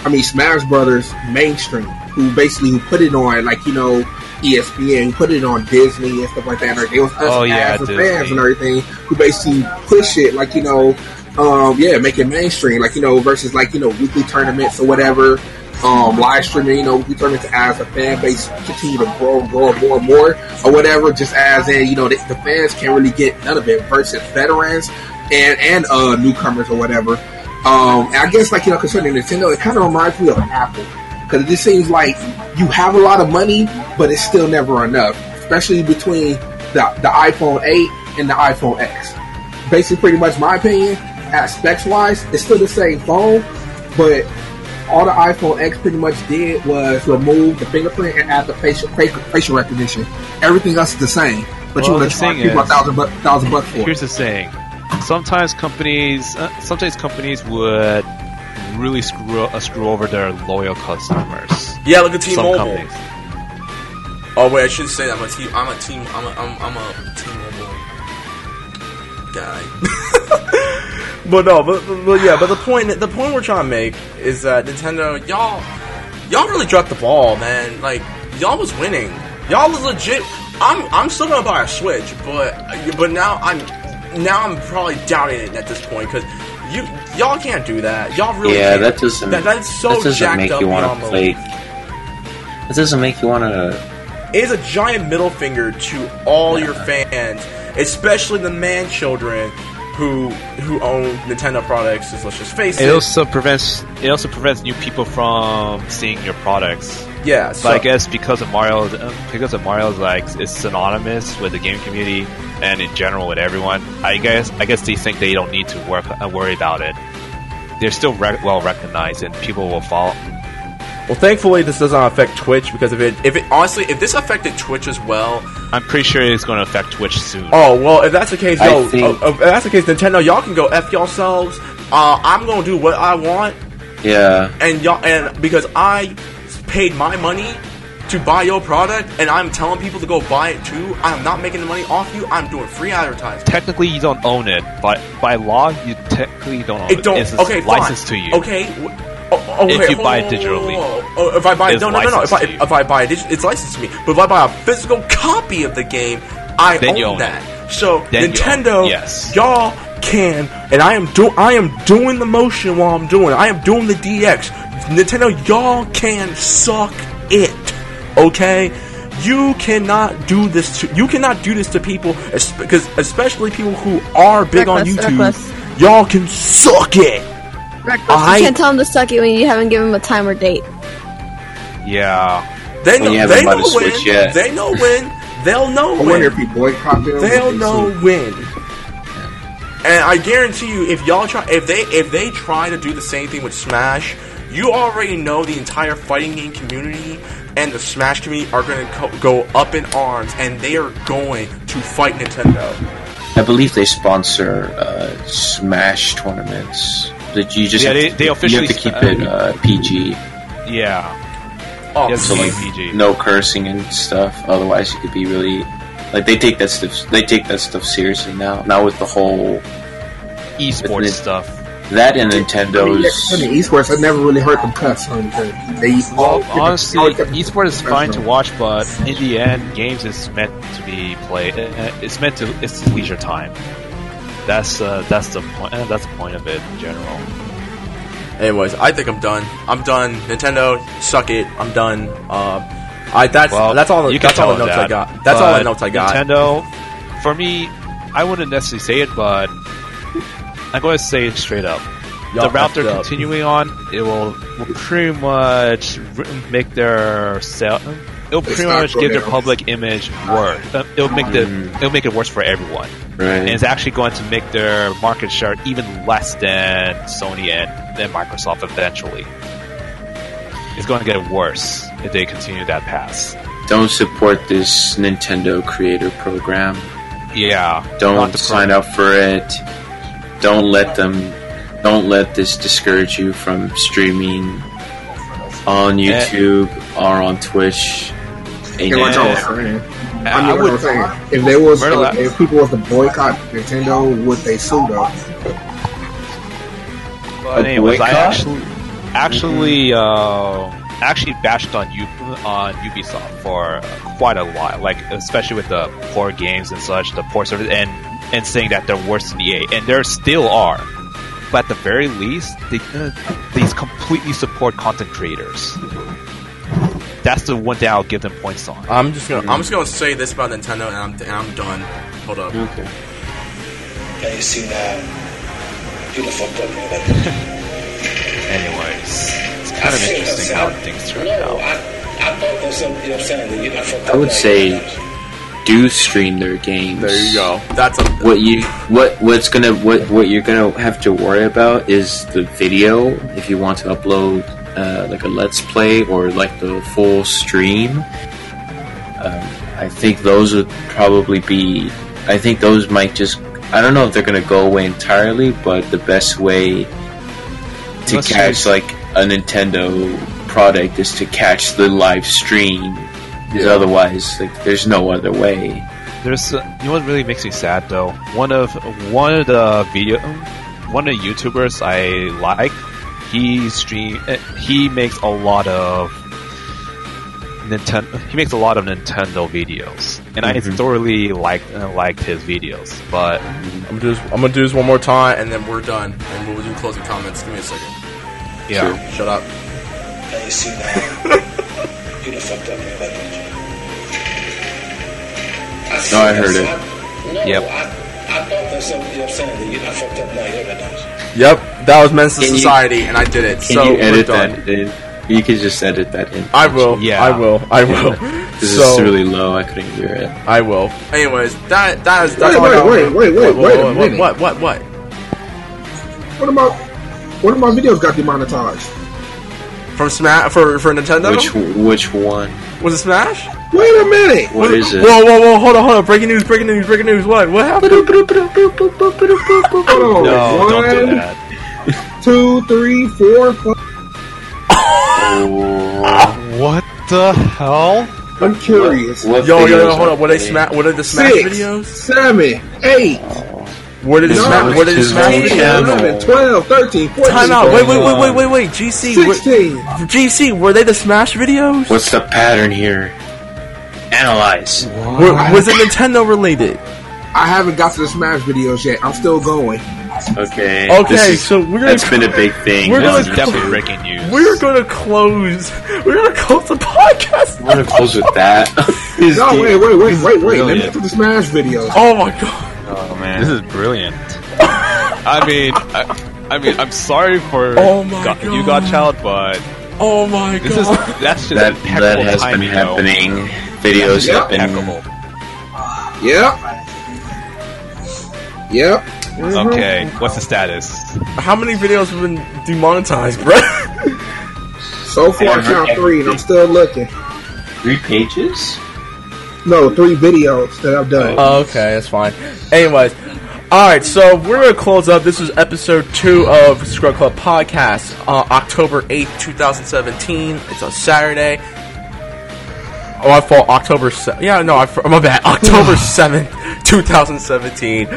I mean, Smash Brothers mainstream, who basically who put it on, like you know, ESPN, put it on Disney and stuff like that. And it was us Oh, yeah, as fans and everything who basically push it, like you know, um, yeah, make it mainstream, like you know, versus like you know, weekly tournaments or whatever um, live streaming, you know, we turn into as a fan base continue to grow and grow more and more or whatever, just as in, you know, the, the fans can't really get none of it versus veterans and, and, uh, newcomers or whatever. Um, and I guess like, you know, concerning Nintendo, it kind of reminds me of Apple. Cause it just seems like you have a lot of money, but it's still never enough, especially between the, the iPhone 8 and the iPhone X. Basically, pretty much my opinion, at specs wise, it's still the same phone, but all the iPhone X pretty much did was remove the fingerprint and add the facial facial, recognition. Everything else is the same, but you Well, want the to charge people a thousand bu- thousand bucks for Here's the thing: sometimes companies, uh, sometimes companies would really screw uh, screw over their loyal customers. Yeah, look at Some T-Mobile. companies. Oh wait, I should say I'm a team. I'm a team. I'm a. I'm, I'm a T-Mobile guy. [LAUGHS] but no, but, but, but yeah, but the point the point we're trying to make is that Nintendo, y'all, y'all really dropped the ball, man. Like y'all was winning. Y'all was legit. I'm I'm still gonna buy a Switch, but but now I'm now I'm probably doubting it at this point because you y'all can't do that. Y'all really Yeah, can't. that doesn't. That, that's so that doesn't jacked make up you want to play. belief. That doesn't make you want to. It is a giant middle finger to all your fans, especially the man children who who own Nintendo products. Let's just face It it. also prevents it also prevents new people from seeing your products. Yeah, so, But I guess because of Mario, because of Mario's like is synonymous with the game community and in general with everyone. I guess I guess they think they don't need to work uh, worry about it. They're still rec- well recognized, and people will follow. well, thankfully this doesn't affect Twitch because if it if it honestly if this affected Twitch as well. I'm pretty sure it's going to affect Twitch soon. Oh well, if that's the case, I yo, think- uh, if that's the case, Nintendo, y'all can go f yourselves. Uh, I'm gonna do what I want, Yeah, and y'all and because I paid my money to buy your product, and I'm telling people to go buy it too. I'm not making the money off you. I'm doing free advertising. Technically, you don't own it, but by law, you technically don't own it. It don't. It's okay, licensed to you. Okay. Oh, oh, If you buy it digitally. Oh, oh if I buy no, no, no, no. If I if I buy it, it's licensed to me. But if I buy a physical copy of the game, I Then own, you own that. So Then you own Nintendo, yes. y'all can, and I am do I am doing the motion while I'm doing. it. I am doing the DX. Nintendo, y'all can suck it. Okay. You cannot do this to you cannot do this to people because especially people who are big on YouTube. reckless. Y'all can suck it. Reckless. I- you can't tell them to suck it when you haven't given them a time or date. Yeah. They know, you haven't they know when. yet. They know when. They'll know I wonder if when. he boycott them. They'll know say. when. And I guarantee you, if y'all try, if they if they try to do the same thing with Smash, you already know the entire fighting game community and the Smash community are going to co- go up in arms, and they are going to fight Nintendo. I believe they sponsor uh, Smash tournaments. That you just Yeah, have they- to, they you have to keep sp- it uh, PG. Yeah. Oh, Yes, So like PG. no cursing and stuff. Otherwise, you could be really like they take that stuff. They take that stuff seriously now. Now with the whole Esports it- stuff. that and I mean, Nintendo's. in esports, I never really heard them cuss or anything. They all Well, honestly, always esports is fine to watch, but in the end, games is meant to be played. uh, It's meant to. It's leisure time. That's uh, that's the point. Uh, that's the point of it in general. Anyways, I think I'm done. I'm done. Nintendo, suck it. I'm done. Uh, I that's Well, that's all. The, that's all the notes that, I got. That's all the notes I got. Nintendo, for me, I wouldn't necessarily say it, but I'm going to say it straight up. Y'all the route they're up. continuing on, it will, will pretty much make their sell. It'll pretty much give their public image worse. Uh, it'll make the it'll make it worse for everyone, Right. and it's actually going to make their market share even less than Sony and than Microsoft eventually. It's going to get worse if they continue that path. Don't support this Nintendo Creator Program. Yeah, Don't sign up for it. Don't let them. Don't let this discourage you from streaming on Eh. YouTube or on Twitch. Yeah, like I saying. I I, mean, I what would. I'm saying, if they was, if, if people was to boycott Nintendo, would they sue them? But A anyways, I boycott? actually actually uh, actually bashed on U- on Ubisoft for quite a while, like especially with the poor games and such, the poor service, and and saying that they're worse than EA, and there still are. But at the very least, they uh, these completely support content creators. That's the one thing I'll give them points on. I'm just gonna I'm mm-hmm. just gonna say this about Nintendo, and I'm and I'm done. Hold up. Okay. Yeah, you see that You the fuck up, man. Like, [LAUGHS] Anyways, it's kind of I feel interesting that, how son. things turn No, out. I, I thought there was something, you know what I'm saying? You're not I would say do stream their games. There you go. That's a What you what what's gonna what what you're gonna have to worry about is the video if you want to upload uh, like a let's play or like the full stream, um, I think those would probably be. I think those might just. I don't know if they're gonna go away entirely, but the best way to catch like a Nintendo product is to catch the live stream. Because otherwise, like, there's no other way. There's uh, you know what really makes me sad though. One of one of the video, one of the YouTubers I like, he stream uh, he makes a lot of Nintendo. He makes a lot of Nintendo videos, and I Mhm. thoroughly liked uh, liked his videos. But I'm gonna do this. I'm gonna do this one more time, and then we're done, and we'll do closing comments. Give me a second. yeah, Shut up. Now you see now. [LAUGHS] you done fucked up your language. No, I heard it. I, no, Yep. I, I thought that's something you're saying that you I fucked up now. You heard that, Yep, that was Men's to Can you- Society, and I did it. Can so you edit that in? You could just edit that in. I will. Yeah. I will. I will. This so is really low. I couldn't hear it. I will. Anyways, that that is that's Wait, all I wait, got. wait, wait, wait, what, wait a what, minute. What, what, what, what? What about what if my videos got demonetized? From Smash for for Nintendo? Which which one? was it Smash? Wait a minute. What is it? Whoa, whoa, whoa! Hold on, hold on! Breaking news! Breaking news! Breaking news! What? What happened? Hold on. no, [LAUGHS] don't do that. two, three, four, five. Oh, What the hell? I'm curious. what Yo, yo, yo! Hold are on. What they they? smash? What are the Smash Six, videos? seven, eight, What are the No, Smash? What are the it's Smash videos? channel. 11, 12, 13, 14, Time out! Wait, wait, wait, wait, wait, wait! GC, what, 16. GC, were they the Smash videos? What's the pattern here? Analyze. Were, was it Nintendo related? I haven't got to the Smash videos yet. I'm still going. Okay. Okay, is- so we're gonna that's been a big thing. we're gonna is on definitely YouTube. breaking news. We're gonna close. We're gonna close the podcast. We're gonna close with that. [LAUGHS] This No, game- wait, wait, wait, wait, wait. Let me brilliant. get to the Smash videos. Oh my god! Oh man. This is brilliant. [LAUGHS] I mean, I, I mean, I'm sorry for Oh my Got- you got child, but Oh my this is god! that's just that that has been timing, though. happening. Videos Yeah. have been Impeccable. Yep. Yep. Mhm. Okay, what's the status? How many videos have been demonetized, bro? So far, I count three, and I'm still looking. three pages. No, three videos that I've done. Oh, okay, that's fine. Anyways, alright, so we're gonna close up. This is episode two of Scrub Club Podcast, uh, October 8th, 2017. It's a Saturday. Oh, I fall October 7th. Yeah, no, I, my bad. [LAUGHS] October [LAUGHS] 7th, 2017. Um,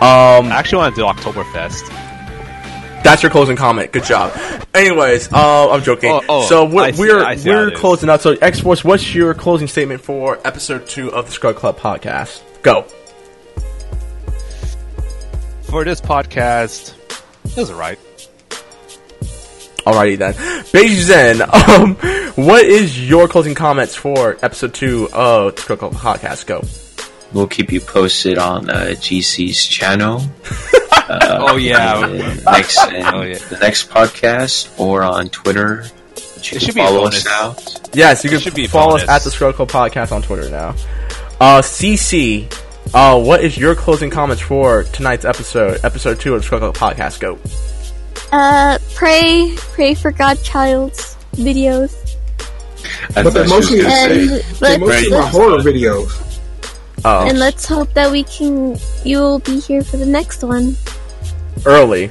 I actually want to do Oktoberfest. That's your closing comment. Good job. Anyways, uh, I'm joking. Oh, oh, so we're see- we're, I see how we're closing out. So X Force, what's your closing statement for episode two of the Scrub Club podcast? Go. For this podcast, it was alright. Alrighty then. Beiji Zen, [LAUGHS] um, what is your closing comments for episode two of the Scrub Club podcast? Go. We'll keep you posted on uh, GC's channel. [LAUGHS] Uh, Oh yeah, and next [LAUGHS] and Oh, yeah. the next podcast or on Twitter. You It can should be a follow bonus. us out. Yes, you It can should be a follow us at the Scrub Club podcast on Twitter now. Uh, CC, uh, what is your closing comments for tonight's episode, episode two of the Scrub podcast? Go. Uh, pray, pray for Godchild's videos. I But thought she was mostly- gonna say- And They let's, mostly my let's, horror videos. Oh. and let's hope that we can, you'll be here for the next one. early. [LAUGHS]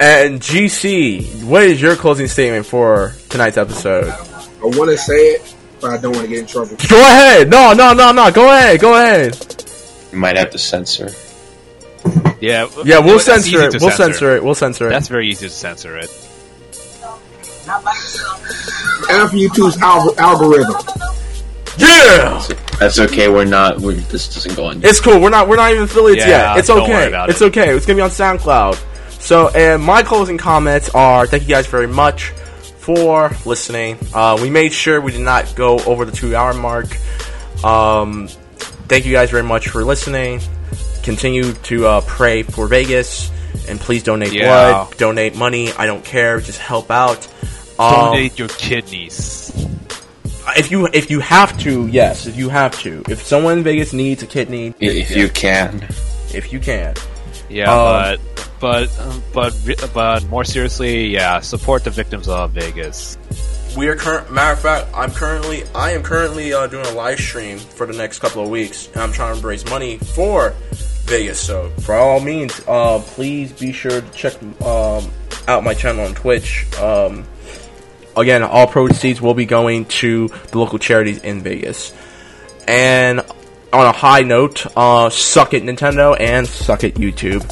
and GC, what is your closing statement for tonight's episode? I want to say it, but I don't want to get in trouble. Go ahead. No, no, no, no. Go ahead. Go ahead. You might have to censor. yeah, Yeah, we'll that's censor it. We'll censor it. We'll censor it. That's very easy to censor it. After YouTube's al- algorithm. yeah. That's okay. We're not. We're, this doesn't go on. It's cool. We're not. We're not even affiliates Yeah, yet. It's don't okay. worry about it's it. okay. It's gonna be on SoundCloud. So, and my closing comments are: thank you guys very much for listening. Uh, we made sure we did not go over the two-hour mark. Um, thank you guys very much for listening. Continue to uh, pray for Vegas, and please donate Yeah. blood, donate money. I don't care. Just help out. Um, Donate your kidneys. if you if you have to, yes, if you have to. If someone in Vegas needs a kidney, If you can. if you can. Yeah, Um, but but but but more seriously, yeah, support the victims of Vegas. We are current. Matter of fact, I'm currently I am currently uh, doing a live stream for the next couple of weeks, and I'm trying to raise money for Vegas. So, for all means, uh, please be sure to check um, out my channel on Twitch. Um, again, all proceeds will be going to the local charities in Vegas. And on a high note, uh, suck it Nintendo and suck it YouTube.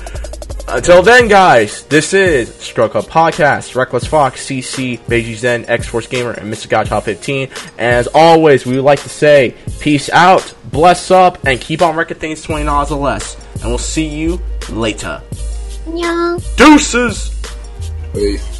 Until then, guys, this is Scrub Club Podcast, Reckless Fox, CC, Beiji Zen, X Force Gamer, and Mr. God Top 15. And as always, we would like to say, peace out, bless up, and keep on wrecking things $20 or less. And we'll see you later. Yeah. Deuces! Peace.